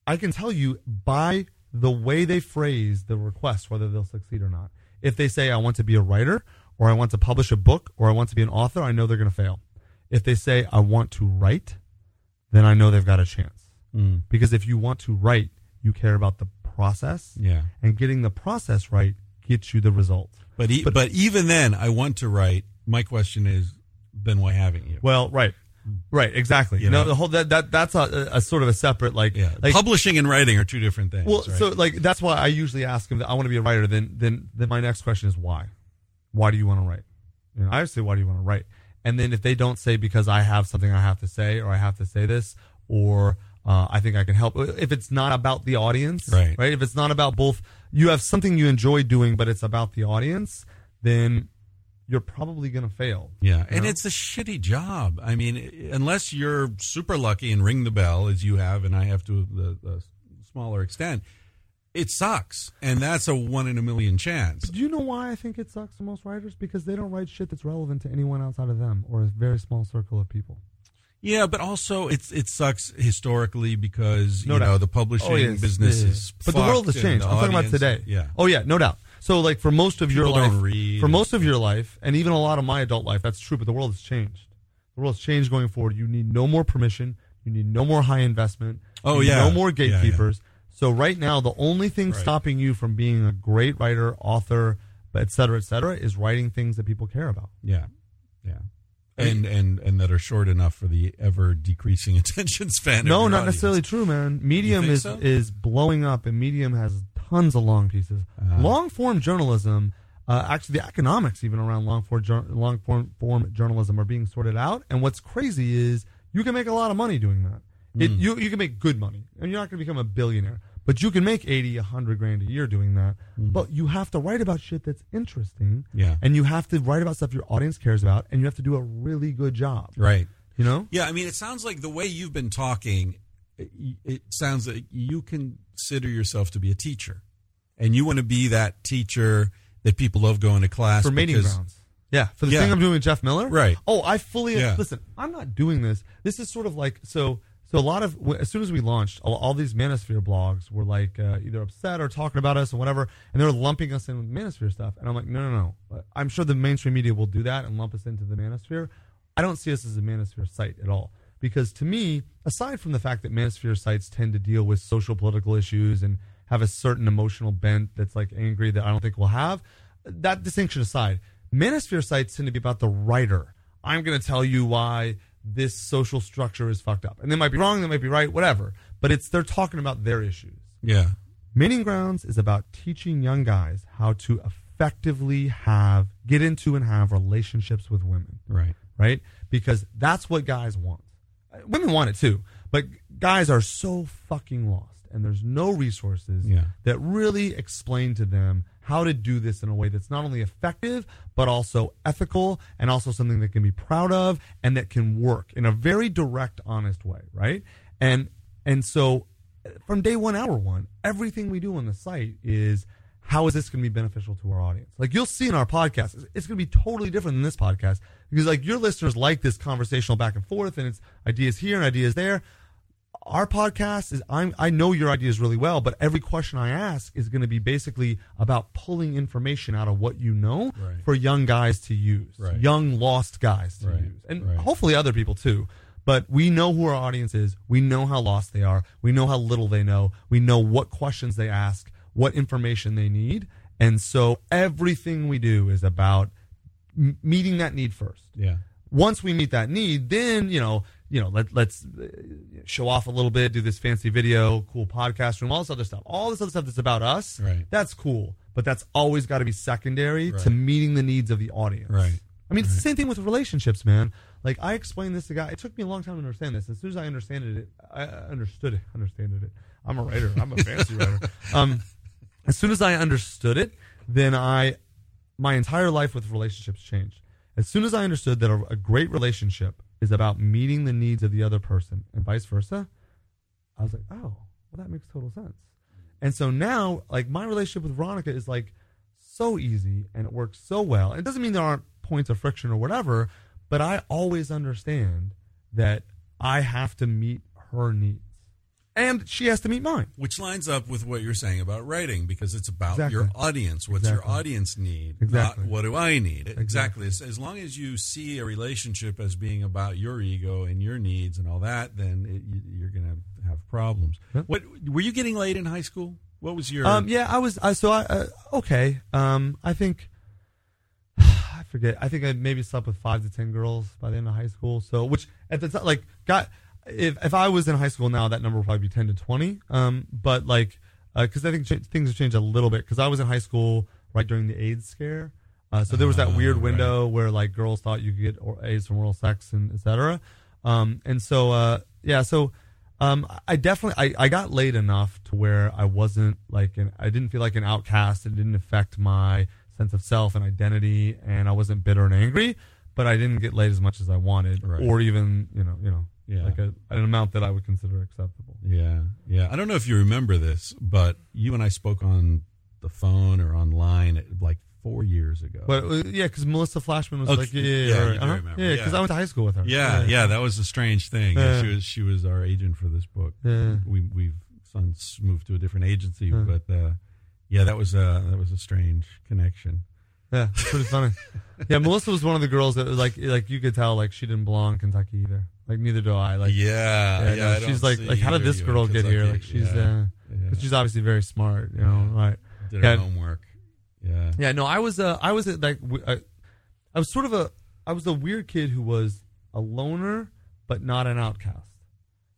I can tell you by the way they phrase the request whether they'll succeed or not. If they say I want to be a writer, or I want to publish a book, or I want to be an author, I know they're going to fail. If they say I want to write, then I know they've got a chance. Mm. Because if you want to write, you care about the process Yeah. and getting the process right gets you the result. But, e- but even then, I want to write. My question is, then why haven't you? Well, right, right, exactly. You know, the whole that that that's a, a sort of a separate like yeah, like publishing and writing are two different things. well, right? so like that's why I usually ask them that I want to be a writer. Then then then my next question is why? Why do you want to write? You know, I say why do you want to write? And then if they don't say because I have something I have to say or I have to say this or uh, I think I can help. If it's not about the audience, Right. Right. If it's not about both, you have something you enjoy doing, but it's about the audience, then you're probably going to fail. Yeah, You and know? it's a shitty job. I mean, unless you're super lucky and ring the bell as you have, and I have to the, the smaller extent, it sucks, and that's a one in a million chance. Do you know why I think it sucks for most writers? Because they don't write shit that's relevant to anyone outside of them or a very small circle of people. Yeah, but also it's it sucks historically because No you doubt. know the publishing Oh, yes, business yeah. is. But the world has changed. I'm talking about today. Yeah, Oh yeah, no doubt. So like for most of your People life, for most of your life, and even a lot of my adult life, that's true. But the world has changed. The world has changed going forward. You need no more permission. You need no more high investment. Oh, yeah. no more Yeah, yeah. gatekeepers. So right now, the only thing Right. stopping you from being a great writer, author, et cetera, et cetera, is writing things that people care about. yeah, yeah. And, and and that are short enough for the ever decreasing attention span. No, not audience. necessarily true, man. Medium is so? is blowing up, and Medium has tons of long pieces. Uh-huh. long form journalism, uh, actually, the economics even around long form long form, form journalism are being sorted out. And what's crazy is you can make a lot of money doing that. It, Hmm. you you can make good money, and you're not going to become a billionaire, but you can make 80, 100 grand a year doing that. But you have to write about shit that's interesting. Yeah. and you have to write about stuff your audience cares about, and you have to do a really good job, Right. You know. Yeah, I mean, it sounds like the way you've been talking, it, it sounds like you consider yourself to be a teacher, and you want to be that teacher that people love going to class for mating because- grounds. Yeah, for the Yeah. thing I'm doing with Jeff Miller. Right. Oh, I fully Yeah. listen. I'm not doing this. This is sort of like so. So a lot of as soon as we launched, all, all these Manosphere blogs were like uh, either upset or talking about us or whatever, and they were lumping us in with Manosphere stuff. And I'm like, no, no, no. I'm sure the mainstream media will do that and lump us into the Manosphere. I don't see us as a Manosphere site at all because to me, aside from the fact that Manosphere sites tend to deal with social political issues and have a certain emotional bent that's like angry that I don't think we'll have, that distinction aside, Manosphere sites tend to be about the writer. I'm going to tell you why this social structure is fucked up. And they might be wrong, they might be right, whatever. But it's they're talking about their issues. Yeah. Mating Grounds is about teaching young guys how to effectively have, get into and have relationships with women, Right. right? Because that's what guys want. Women want it too, but guys are so fucking lost, and there's no resources Yeah. that really explain to them how to do this in a way that's not only effective but also ethical and also something that can be proud of and that can work in a very direct honest way right and and so from day one hour one everything we do on the site is how is this going to be beneficial to our audience like you'll see in our podcast it's- going to be totally different than this podcast because like your listeners like this conversational back and forth and it's ideas here and ideas there our podcast is I'm, I know your ideas really well, but every question I ask is going to be basically about pulling information out of what you know Right. for young guys to use, Right. young lost guys to Right. use, and hopefully other people too. But we know who our audience is. We know how lost they are. We know how little they know. We know what questions they ask, what information they need, and so everything we do is about m- meeting that need first Yeah. once we meet that need, then you know, you know, let let's uh, show off a little bit, do this fancy video, cool podcast room, all this other stuff, all this other stuff that's about us. Right. That's cool, but that's always got to be secondary to meeting the needs of the audience. Right. I mean, it's the same thing with relationships, man. Like I explained this to guy. It took me a long time to understand this. As soon as I understood it, I I understood it. Understood it. I'm a writer. I'm a fancy writer. Um, as soon as I understood it, then I, my entire life with relationships changed. As soon as I understood that a, a great relationship is about meeting the needs of the other person and vice versa, I was like, oh, well, that makes total sense. And so now, like my relationship with Veronica is like so easy and it works so well. It doesn't mean there aren't points of friction or whatever, but I always understand that I have to meet her needs. And she has to meet mine. Which lines up with what you're saying about writing because it's about Exactly. your audience. What's your audience need? Exactly. Not what do I need? Exactly. As, as long as you see a relationship as being about your ego and your needs and all that, then it, you, you're going to have problems. Yep. What were you getting laid in high school? What was your? Um, yeah, I was. I so I uh, okay. Um, I think I forget. I think I maybe slept with five to ten girls by the end of high school. So, which at the time, like, got if if I was in high school now, that number would probably be ten to twenty. Um, but like, because I think ch- things have changed a little bit. Because I was in high school right during the AIDS scare. Uh, so there was that Ah, weird right. window where like girls thought you could get AIDS from oral sex and et cetera. Um, and so uh, yeah, so um, I definitely I, I got laid enough to where I wasn't like an I didn't feel like an outcast. It didn't affect my sense of self and identity, and I wasn't bitter and angry. But I didn't get laid as much as I wanted, Right. or even you know you know Yeah. like a, an amount that I would consider acceptable. Yeah, yeah. I don't know if you remember this, but you and I spoke on the phone or online like four years ago. But uh, yeah, because Melissa Flashman was Okay. like yeah Yeah, yeah yeah uh-huh. yeah because Yeah. I went to high school with her. yeah, yeah, that was a strange thing. Yeah. She was she was our agent for this book. Yeah. We we've since moved to a different agency, but uh, yeah, that was a that was a strange connection. Yeah, pretty funny. yeah, Melissa was one of the girls that like like you could tell like she didn't belong in Kentucky either. Like neither do I. Like yeah, yeah, yeah. no, she's like like how did this girl get here? Like she's yeah, uh, yeah. she's obviously very smart. You know, right? did her homework. Yeah, Yeah, no, I was uh, I was uh, like I was sort of a I was a weird kid who was a loner but not an outcast.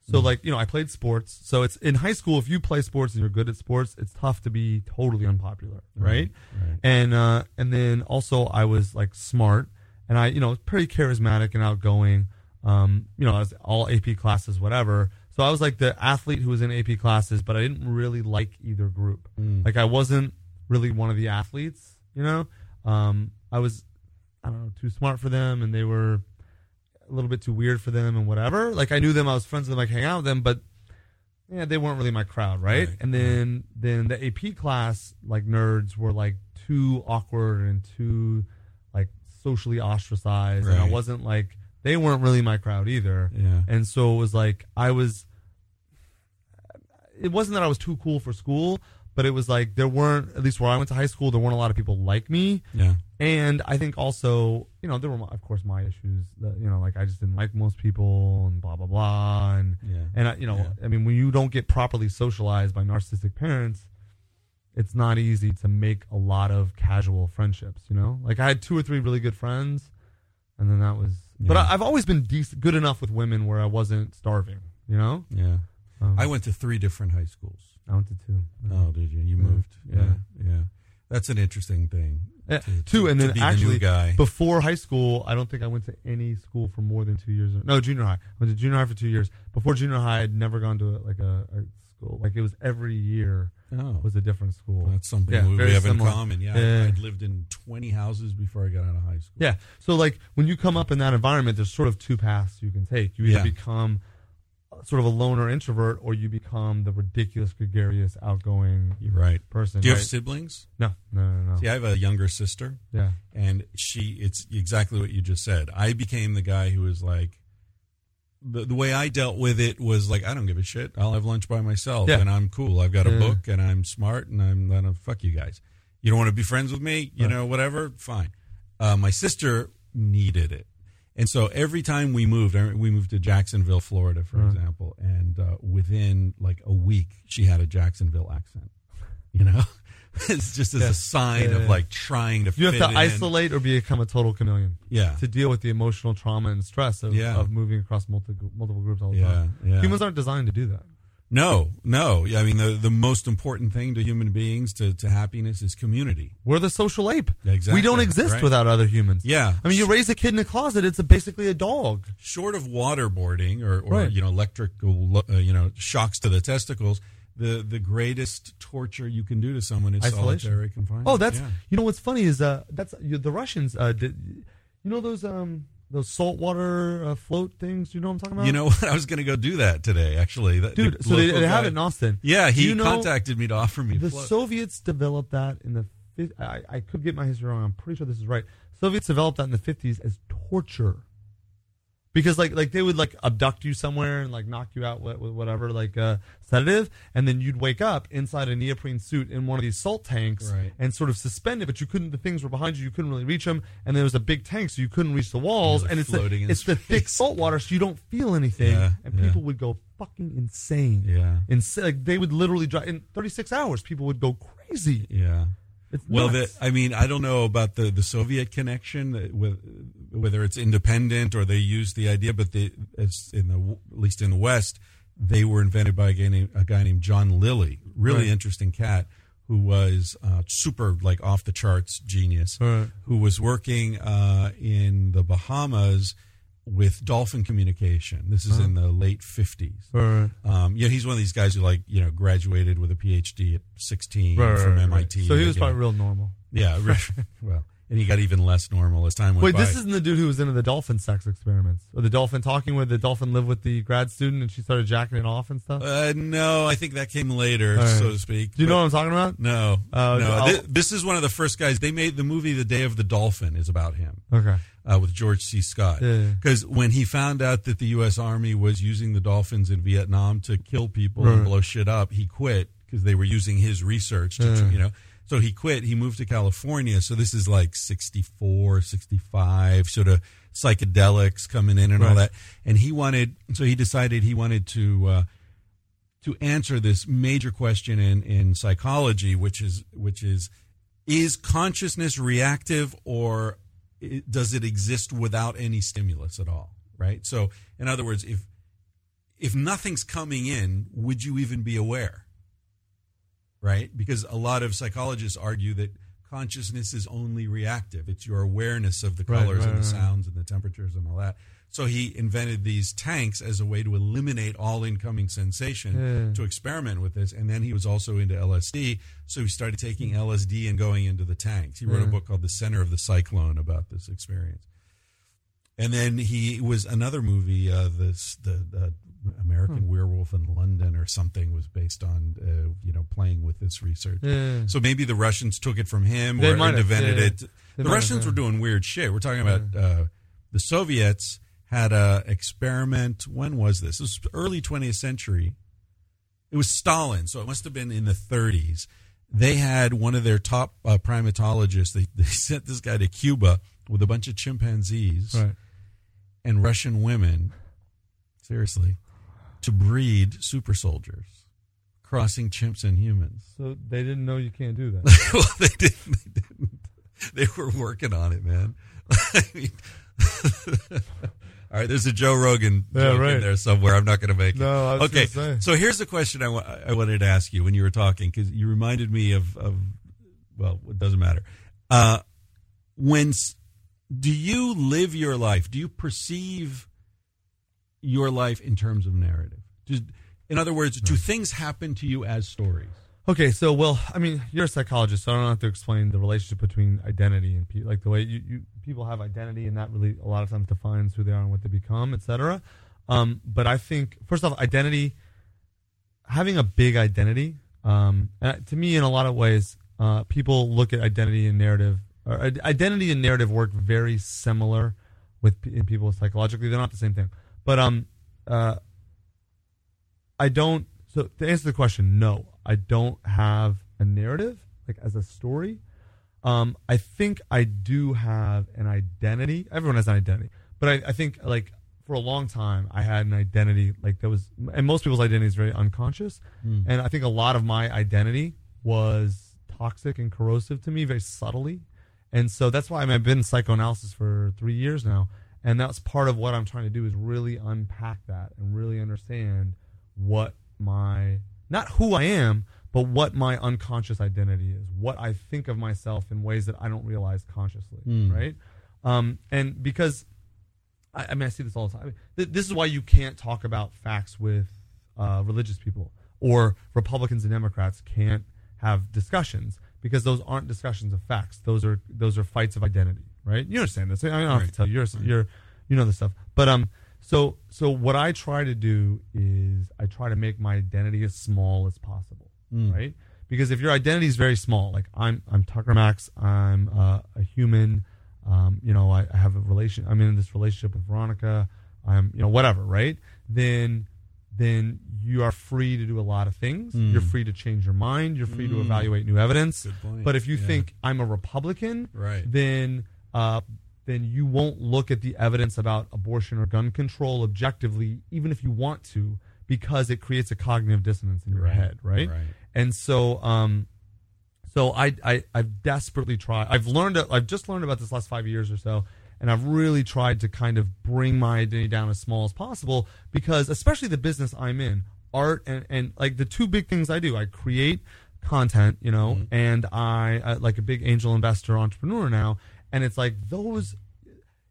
So like you know I played sports. So it's in high school if you play sports and you're good at sports, it's tough to be totally unpopular, right? right. And uh, and then also I was like smart and I you know pretty charismatic and outgoing. Um, you know, I was all AP classes, whatever. So I was like the athlete who was in AP classes, but I didn't really like either group. Mm. Like I wasn't really one of the athletes, you know. Um, I was, I don't know, too smart for them, and they were a little bit too weird for them, and whatever. Like I knew them, I was friends with them, like hang out with them, but yeah, they weren't really my crowd, right? Right, and then then the AP class like nerds were like too awkward and too like socially ostracized, and I wasn't like they weren't really my crowd either. Yeah. And so it was like I was it wasn't that I was too cool for school, but it was like there weren't at least where I went to high school, there weren't a lot of people like me. Yeah. And I think also, you know, there were of course my issues that you know, like I just didn't like most people and blah blah blah and Yeah. and I, you know, Yeah. I mean when you don't get properly socialized by narcissistic parents, it's not easy to make a lot of casual friendships, you know? Like I had two or three really good friends and then that was but Yeah. I, I've always been decent, good enough with women where I wasn't starving, you know? Yeah. Um, I went to three different high schools. I went to two. Oh, did you? You Yeah. moved. Yeah. Yeah. Yeah. That's an interesting thing. Yeah, to- two, to- and then be the actually guy. before high school, I don't think I went to any school for more than two years. No, junior high. I went to junior high for two years. Before junior high, I'd never gone to a, like a, a school. Like it was every year Oh, was a different school. that's something Yeah, we, we have similar. in common. Yeah, Yeah. I, I'd lived in 20 houses before I got out of high school. Yeah. So like when you come up in that environment, there's sort of two paths you can take. You either Yeah. become uh, sort of a loner introvert, or you become the ridiculous, gregarious, outgoing right. person. Do you have siblings? no, no, no, no. See, I have a younger sister, Yeah. and she. It's exactly what you just said. I became the guy who was like. The, the way I dealt with it was like I don't give a shit. I'll have lunch by myself, Yeah. and I'm cool. I've got a Yeah. book, and I'm smart, and I'm gonna fuck you guys. You don't want to be friends with me, you Right. know, whatever. Fine. Uh, my sister needed it, and so every time we moved, we moved to Jacksonville, Florida, for Right. example, and uh, within like a week, she had a Jacksonville accent. You know, it's just as Yeah. a sign Yeah, of like trying to. You have to in. isolate or become a total chameleon. Yeah, to deal with the emotional trauma and stress of, of moving across multiple multiple groups all the time. yeah. Humans aren't designed to do that. No, no. Yeah, I mean, the the most important thing to human beings to, to happiness is community. We're the social ape. Exactly, We don't exist right. without other humans. Yeah. I mean, you raise a kid in a closet; it's a, basically a dog. Short of waterboarding or, or Right. you know electrical uh, you know shocks to the testicles, the the greatest torture you can do to someone is Isolation. solitary confinement. Oh, that's Yeah. you know what's funny is uh that's you, the Russians uh did you know those um those saltwater uh, float things. You know what I'm talking about? You know what? I was going to go do that today. Actually, That- dude. the So they, they have it in Austin. Yeah, he you know contacted me to offer me. The float. Soviets developed that in the. I, I could get my history wrong. I'm pretty sure this is right. Soviets developed that in the 50s as torture. Because like like they would like abduct you somewhere and like knock you out with, with whatever like uh, sedative, and then you'd wake up inside a neoprene suit in one of these salt tanks Right. and sort of suspended, but you couldn't. The things were behind you, you couldn't really reach them, and there was a big tank, so you couldn't reach the walls. They're And it's the, it's the thick salt water, so you don't feel anything, Yeah, and yeah. people would go fucking insane. Yeah. Insa- like they would literally drive in 36 hours. People would go crazy. Yeah. It's Well, the. I mean, I don't know about the, the Soviet connection, with, whether it's independent or they use the idea, but the, it's in the at least in the West, they were invented by a guy named, a guy named John Lilly, really Right. interesting cat who was uh, super like off the charts genius, Right. who was working uh, in the Bahamas with dolphin communication. This is in the late fifties. Right. Um, yeah, he's one of these guys who like you know graduated with a PhD at sixteen Right, from right. MIT. So he was know. probably real normal. Yeah, well, and he got even less normal as time went Wait, by. this isn't the dude who was into the dolphin sex experiments, or the dolphin talking with the dolphin lived with the grad student and she started jacking it off and stuff. uh, no, I think that came later, right. so to speak. Do you But- know what I'm talking about? No, Uh, no. I'll- this is one of the first guys. They made the movie "The Day of the Dolphin" is about him Okay. uh, with George C. Scott. Yeah, yeah. Because when he found out that the U.S. Army was using the dolphins in Vietnam to kill people Right. and blow shit up, he quit because they were using his research to, Yeah. you know. So he quit. He moved to California. So this is like 64, 65, sort of psychedelics coming in and all that. And he wanted, so he decided he wanted to, uh, to answer this major question in, in psychology, which is, which is, is consciousness reactive or does it exist without any stimulus at all? Right. So, in other words, if if nothing's coming in, would you even be aware? Right? Because a lot of psychologists argue that consciousness is only reactive. It's your awareness of the colors right, and the right. sounds and the temperatures and all that. So he invented these tanks as a way to eliminate all incoming sensation Yeah. to experiment with this. And then he was also into LSD. So he started taking LSD and going into the tanks. He wrote a book called The Center of the Cyclone about this experience. And then he was another movie, uh, this the, the American Hmm. Werewolf in London or something was based on, uh, you know, playing with this research. Yeah. So maybe the Russians took it from him They or invented yeah. it. They The Russians were doing weird shit. We're talking about uh, the Soviets had a experiment. When was this? It was early 20th century. It was Stalin, so it must have been in the 30s. They had one of their top uh, primatologists. They, they sent this guy to Cuba with a bunch of chimpanzees Right. and Russian women, seriously, to breed super soldiers, crossing chimps and humans. So they didn't know you can't do that. well, they didn't. They didn't. They were working on it, man. I mean, all right. There's a Joe Rogan Yeah, joke in there somewhere. I'm not going to make it. No, I was okay. So here's the question I I wanted to ask you when you were talking because you reminded me of of well, it doesn't matter. Uh, when s- do you live your life? Do you perceive your life in terms of narrative? In other words, do things happen to you as stories? Okay, so well, I mean, you're a psychologist, so I don't have to explain the relationship between identity and pe- like the way you, you people have identity, and that really a lot of times defines who they are and what they become, etc. Um, but I think first off, identity, having a big identity, um, and to me, in a lot of ways, uh, people look at identity and narrative. Or identity and narrative work very similar with in people psychologically. They're not the same thing, but um, uh, I don't. So to answer the question, no, I don't have a narrative like as a story. Um, I think I do have an identity. Everyone has an identity, but I, I think like for a long time I had an identity like that was, and most people's identity is very unconscious, and I think a lot of my identity was toxic and corrosive to me very subtly, and so that's why I mean, I've been in psychoanalysis for three years now, and that's part of what I'm trying to do is really unpack that and really understand what my not who I am, but what my unconscious identity is, what I think of myself in ways that I don't realize consciously, right? Um, and because I, I mean, I see this all the time. Th- this is why you can't talk about facts with uh, religious people, or Republicans and Democrats can't have discussions because those aren't discussions of facts. Those are those are fights of identity, right? You understand this? I, don't have to tell you. You're, you're you know the stuff. But um, so so what I try to do is I try to make my identity as small as possible, right? Because if your identity is very small, like I'm I'm Tucker Max, I'm uh, a human. Um, you know, I, I have a relation. I'm in this relationship with Veronica. I'm, you know, whatever, right? Then, then you are free to do a lot of things. You're free to change your mind. You're free to evaluate new evidence. But if you Yeah. think I'm a Republican, Right. then uh, then you won't look at the evidence about abortion or gun control objectively, even if you want to, because it creates a cognitive dissonance in your Right, head, right? right. And so, um, so I, I I've desperately tried. I've learned. I've just learned about this last five years or so, and I've really tried to kind of bring my identity down as small as possible because, especially the business I'm in, art and and like the two big things I do, I create content, you know, and I uh, like a big angel investor entrepreneur now, and it's like those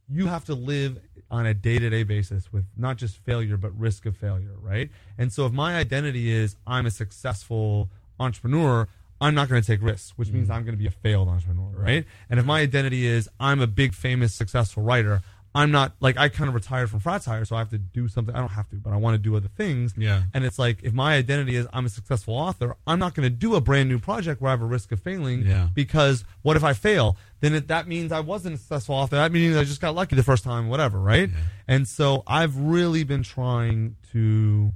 you have to live on a day-to-day basis with not just failure but risk of failure right? And so if my identity is i'm a successful entrepreneur i'm not going to take risks which means mm-hmm. i'm going to be a failed entrepreneur right? And if my identity is i'm a big famous successful writer i'm not like i kind of retired from fratire so i have to do something i don't have to but i want to do other things Yeah. and it's like if my identity is i'm a successful author i'm not going to do a brand new project where i have a risk of failing Yeah. because what if I fail? Then it, that means I wasn't a successful author. That means I just got lucky the first time, whatever, right? Yeah. And so I've really been trying to,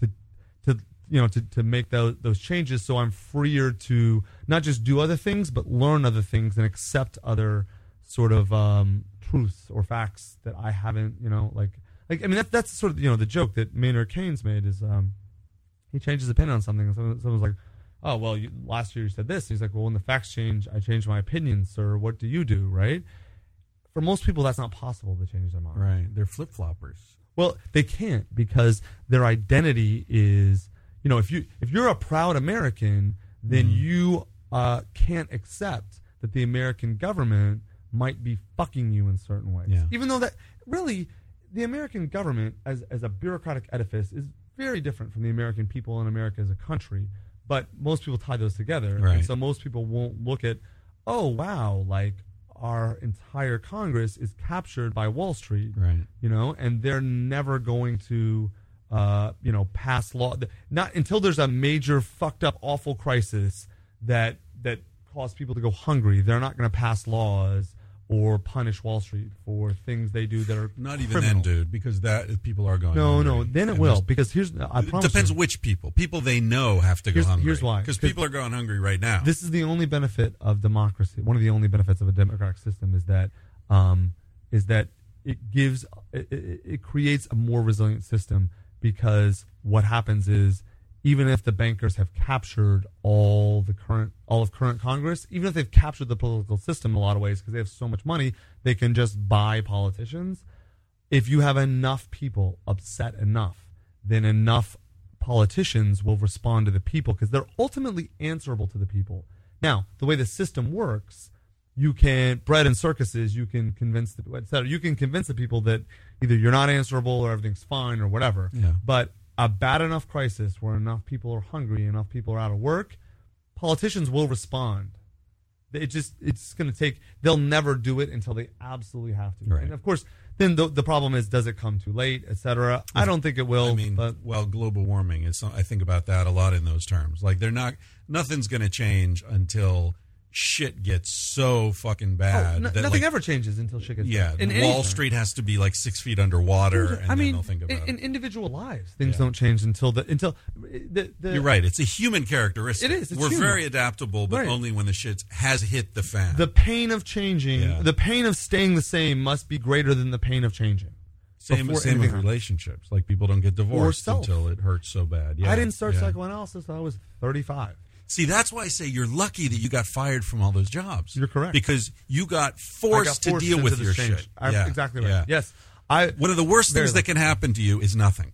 to, to you know, to, to make those those changes so I'm freer to not just do other things, but learn other things and accept other sort of um, truths or facts that I haven't, you know, like like I mean that that's sort of you know the joke that Maynard Keynes made is um, he changes his opinion on something, and someone, someone's like, "Oh, well, you, last year you said this." And He's like, "Well, when the facts change, I change my opinion, sir. What do you do?" Right? For most people, that's not possible to change their mind. Right. They're flip floppers. Well, they can't because their identity is, you know, if you if you're a proud American, then Mm-hmm. you uh, can't accept that the American government might be fucking you in certain ways. Yeah. Even though that really, the American government as as a bureaucratic edifice is very different from the American people in America as a country. But most people tie those together, Right. and so most people won't look at, oh wow, like our entire Congress is captured by Wall Street Right. you know, and they're never going to, uh, you know, pass law. Not until there's a major fucked up, awful crisis that that cause people to go hungry. They're not going to pass laws or punish Wall Street for things they do that are Not even criminal. then, dude, because that people are going. No, hungry. no, then it And will because here's I It promise. depends you, which people. People they know have to go Here's- hungry. here's why. Because 'Cause people are going hungry right now. This is the only benefit of democracy. One of the only benefits of a democratic system is that um, is that it gives it, it, it creates a more resilient system because what happens is even if the bankers have captured all the current all of current Congress, even if they've captured the political system in a lot of ways because they have so much money, they can just buy politicians. If you have enough people upset enough, then enough politicians will respond to the people because they're ultimately answerable to the people. Now, the way the system works, you can bread and circuses. You can convince the et cetera. You can convince the people that either you're not answerable or everything's fine or whatever. Yeah. But a bad enough crisis where enough people are hungry, enough people are out of work, politicians will respond. It just it's going to take. They'll never do it until they absolutely have to. Right. And of course, then the, the problem is, does it come too late, et cetera? I don't think it will. I mean, but well, global warming is. I think about that a lot in those terms. Like they're not. Nothing's going to change until shit gets so fucking Oh, bad. no- that, nothing like, ever changes until shit gets Yeah, bad. Wall anything. Street has to be like six feet underwater, and I mean, they'll think about in, in individual lives, things Yeah. don't change until the until the, the You're right. It's a human characteristic. It is, We're human. very adaptable, but Right. only when the shit has hit the fan. The pain of changing, Yeah. the pain of staying the same, must be greater than the pain of changing. same same with relationships. Like people don't get divorced until it hurts so bad. Yeah, I didn't start yeah. psychoanalysis until I was 35. See, that's why I say you're lucky that you got fired from all those jobs. You're correct. because you got forced, got to deal with this your change. shit. I- Yeah, exactly right. yeah. Yes, I One of the worst Very things that can happen to you is nothing.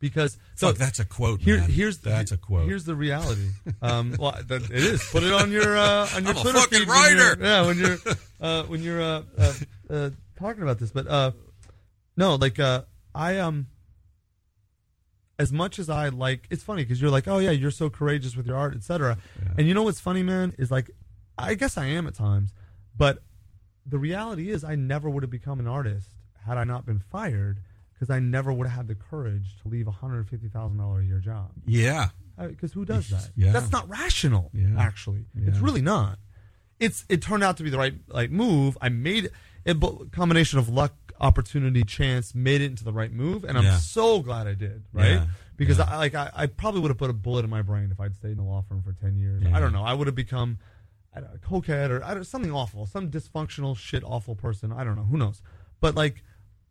because so Fuck, that's a quote. Here, here's that's a quote. Here's the reality. Um, well, that, it is. Put it on your uh, on your I'm a Twitter fucking feed when yeah, when you're uh, when you're uh, uh, uh, talking about this. But uh, no, like uh, I um, as much as I like, it's funny because you're like, oh yeah, you're so courageous with your art, etc. And you know what's funny, man, is like, I guess I am at times, but the reality is, I never would have become an artist had I not been fired because I never would have had the courage to leave a hundred fifty thousand dollar a year job. Yeah. Uh, because who does that? Yeah. That's not rational. Yeah. Actually, it's really not. It's it turned out to be the right like move. I made it, a combination of luck, opportunity, chance made it into the right move, and I'm Yeah. so glad I did. Right? Yeah. Because Yeah. I like I, I probably would have put a bullet in my brain if I'd stayed in the law firm for ten years. I don't know. I would have become I don't a cokehead or I don't, something awful, some dysfunctional shit, awful person. I don't know. Who knows? But like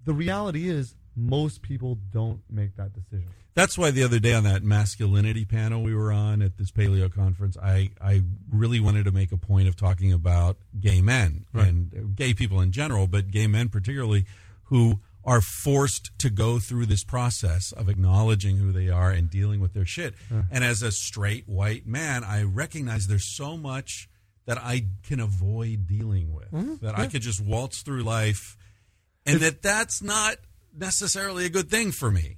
the reality is, most people don't make that decision. That's why the other day on that masculinity panel we were on at this paleo conference, I, I really wanted to make a point of talking about gay men Right. and uh, gay people in general, but gay men particularly, who are forced to go through this process of acknowledging who they are and dealing with their shit. And as a straight white man, I recognize there's so much that I can avoid dealing with, mm-hmm. that I could just waltz through life, and that that's not necessarily a good thing for me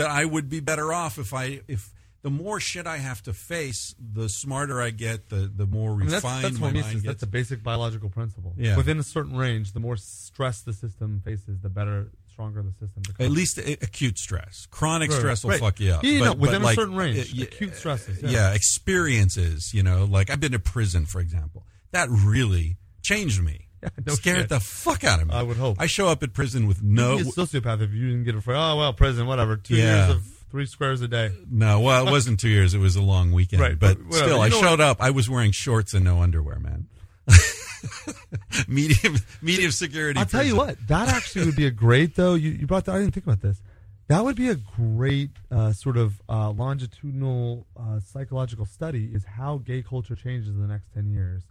that I would be better off if I if the more shit I have to face, the smarter I get, the the more I mean, refined that's, that's my mind gets. that's a basic biological principle. Yeah. Within a certain range, the more stress the system faces, the better, stronger the system becomes. At least a- acute stress, chronic Right, stress will right. fuck you up. Yeah, But- know, within a like, certain range, uh, acute stresses. yeah, Yeah. experiences. You know, like I've been to prison, for example. That really changed me. no Scared shit. the fuck out of me. I would hope. I show up at prison with no. You'd be a sociopath if you didn't get it for oh well prison whatever two Yeah. years of three squares a day. No, well, it wasn't two years. It was a long weekend. Right, but but whatever. still, You I know showed up. I was wearing shorts and no underwear, man. medium, medium security. I'll tell you prison. what that actually would be a great though. You you brought that. I didn't think about this. That would be a great uh, sort of uh, longitudinal uh, psychological study. Is how gay culture changes in the next ten years.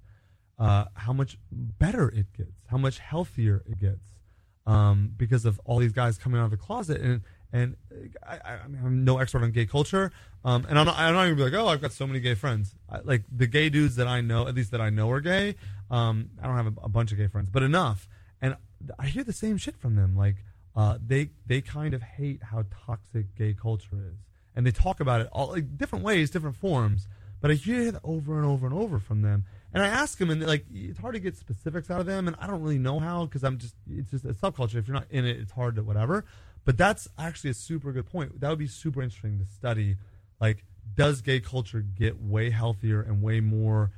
Uh, how much better it gets, how much healthier it gets, um, because of all these guys coming out of the closet. And and I, I'm no expert on gay culture, um, and I'm not, I'm not even be like, oh, I've got so many gay friends. I, like the gay dudes that I know, at least that I know are gay. Um, I don't have a, a bunch of gay friends, but enough. And I hear the same shit from them. Like uh, they they kind of hate how toxic gay culture is, and they talk about it all like different ways, different forms. But I hear that over and over and over from them. And I ask them, and like it's hard to get specifics out of them, and I don't really know how because I'm just it's just a subculture. If you're not in it, it's hard to whatever. But that's actually a super good point. That would be super interesting to study. Like, does gay culture get way healthier and way more,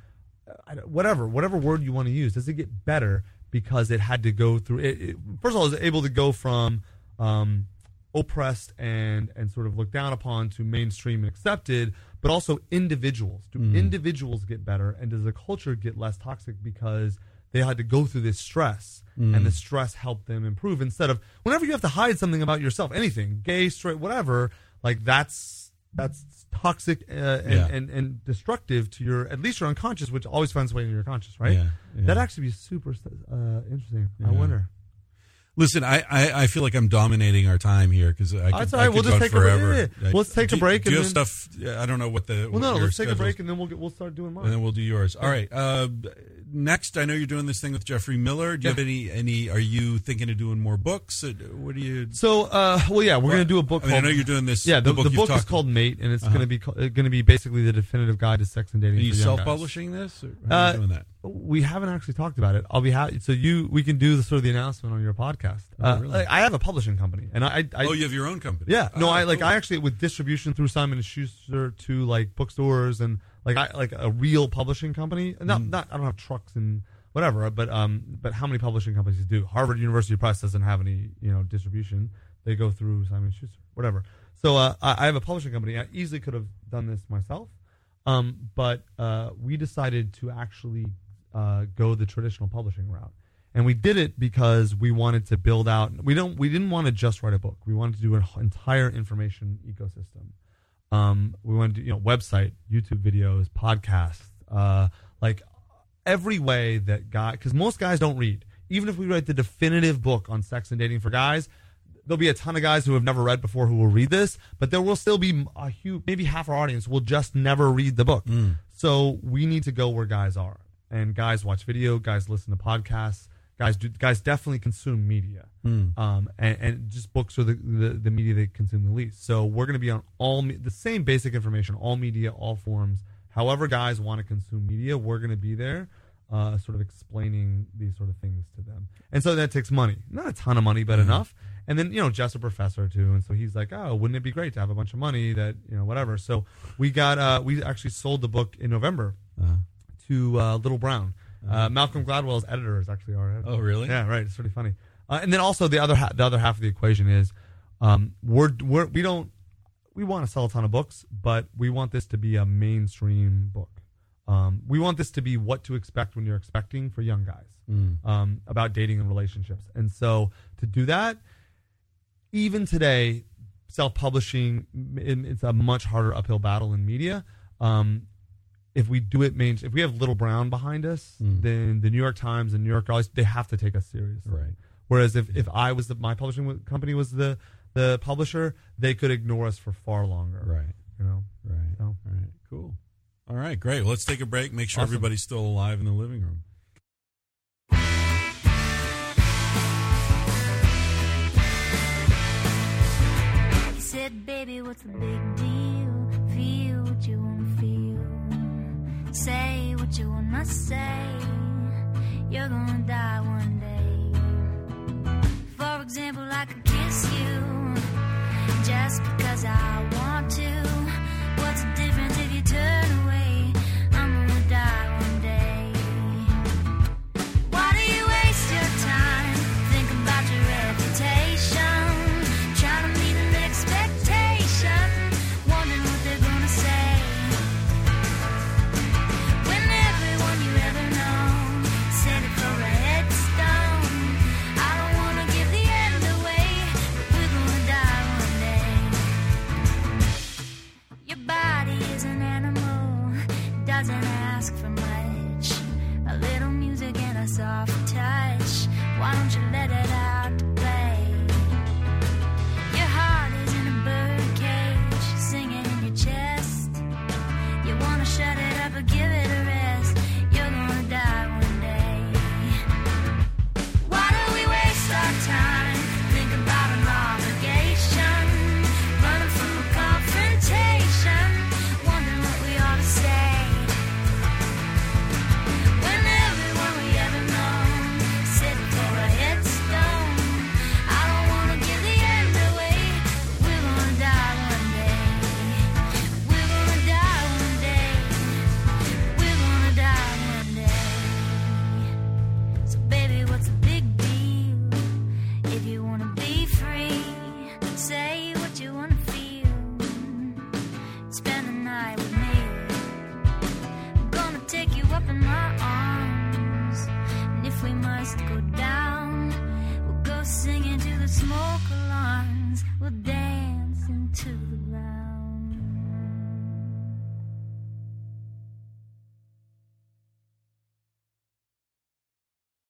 uh, whatever, whatever word you want to use? Does it get better because it had to go through? It, it, first of all, is it able to go from um, oppressed and and sort of looked down upon to mainstream and accepted, but also individuals. Do individuals get better, and does the culture get less toxic because they had to go through this stress, and the stress helped them improve? Instead of whenever you have to hide something about yourself, anything, gay, straight, whatever, like that's that's toxic uh, and, Yeah. and and destructive to your at least your unconscious, which always finds a way into your conscious, right? Yeah, yeah. That actually be super uh, interesting. I wonder. Listen, I, I, I feel like I'm dominating our time here because I could, That's all I right. could We'll just take a- forever. yeah, yeah. Let's take a break Do you and have then- stuff? I don't know what the. Well, no, let's take a break and then we'll get we'll start doing mine. and then we'll do yours. All right. Uh, next, I know you're doing this thing with Geoffrey Miller. Do you Yeah. have any? Any? Are you thinking of doing more books? Uh, What do you? So, uh, well, yeah, we're gonna do a book I mean, I know you're doing this. yeah, the, the you've book, is called Mate, and it's Uh-huh. gonna be uh, gonna be basically the definitive guide to sex and dating. Are you for young self-publishing this? Or how are Uh, you doing that? We haven't actually talked about it. I'll be happy. So you, we can do the sort of the announcement on your podcast. Oh, uh, really? I have a publishing company, and I, I oh, you have your own company. Yeah, no, Oh, I like cool. I actually with distribution through Simon and Schuster to like bookstores and like I like a real publishing company. Not Mm. not I don't have trucks and whatever, but um but how many publishing companies do? Harvard University Press doesn't have any you know distribution. They go through Simon and Schuster, whatever. So uh, I, I have a publishing company. I easily could have done this myself, um, but uh, we decided to actually uh, go the traditional publishing route. And we did it because we wanted to build out we don't we didn't want to just write a book. We wanted to do an entire information ecosystem. Um, we wanted to do you know website youtube videos podcasts uh, like every way that guy because most guys don't read. Even if we write the definitive book on sex and dating for guys there'll be a ton of guys who have never read before who will read this but there will still be a huge maybe half our audience will just never read the book. So we need to go where guys are and guys watch video guys listen to podcasts guys do guys definitely consume media. Um, and, and just books are the, the, the media they consume the least. So we're going to be on all me- the same basic information all media all forms. However guys want to consume media we're going to be there uh, sort of explaining these sort of things to them. And so that takes money, not a ton of money, but enough. And then you know Geoff's a professor too, and so he's like, oh, wouldn't it be great to have a bunch of money that you know whatever. So we got uh, we actually sold the book in November. Uh, to uh, Little Brown. Uh, Malcolm Gladwell's editor is actually our editor. oh, really? Yeah, right. It's really funny. Uh, and then also the other ha- the other half of the equation is um, we're, we're we don't we want to sell a ton of books, but we want this to be a mainstream book. Um, we want this to be what to expect when you're expecting for young guys um, about dating and relationships. And so to do that, even today, self publishing it's a much harder uphill battle in media. Um, if we do it main, if we have Little Brown behind us, mm. then the New York Times and New York always they have to take us seriously. Right. Whereas if, if I was the my publishing company was the the publisher, they could ignore us for far longer. Right. You know. Right. So- All right. Cool. All right. Great. Well, let's take a break. Make sure Awesome. everybody's still alive in the living room. Said, baby, what's the big deal? Feel what you wanna feel. Say what you wanna say. You're gonna die one day. For example, I could kiss you just because I want to. What's the difference if you turn soft touch. Why don't you let it out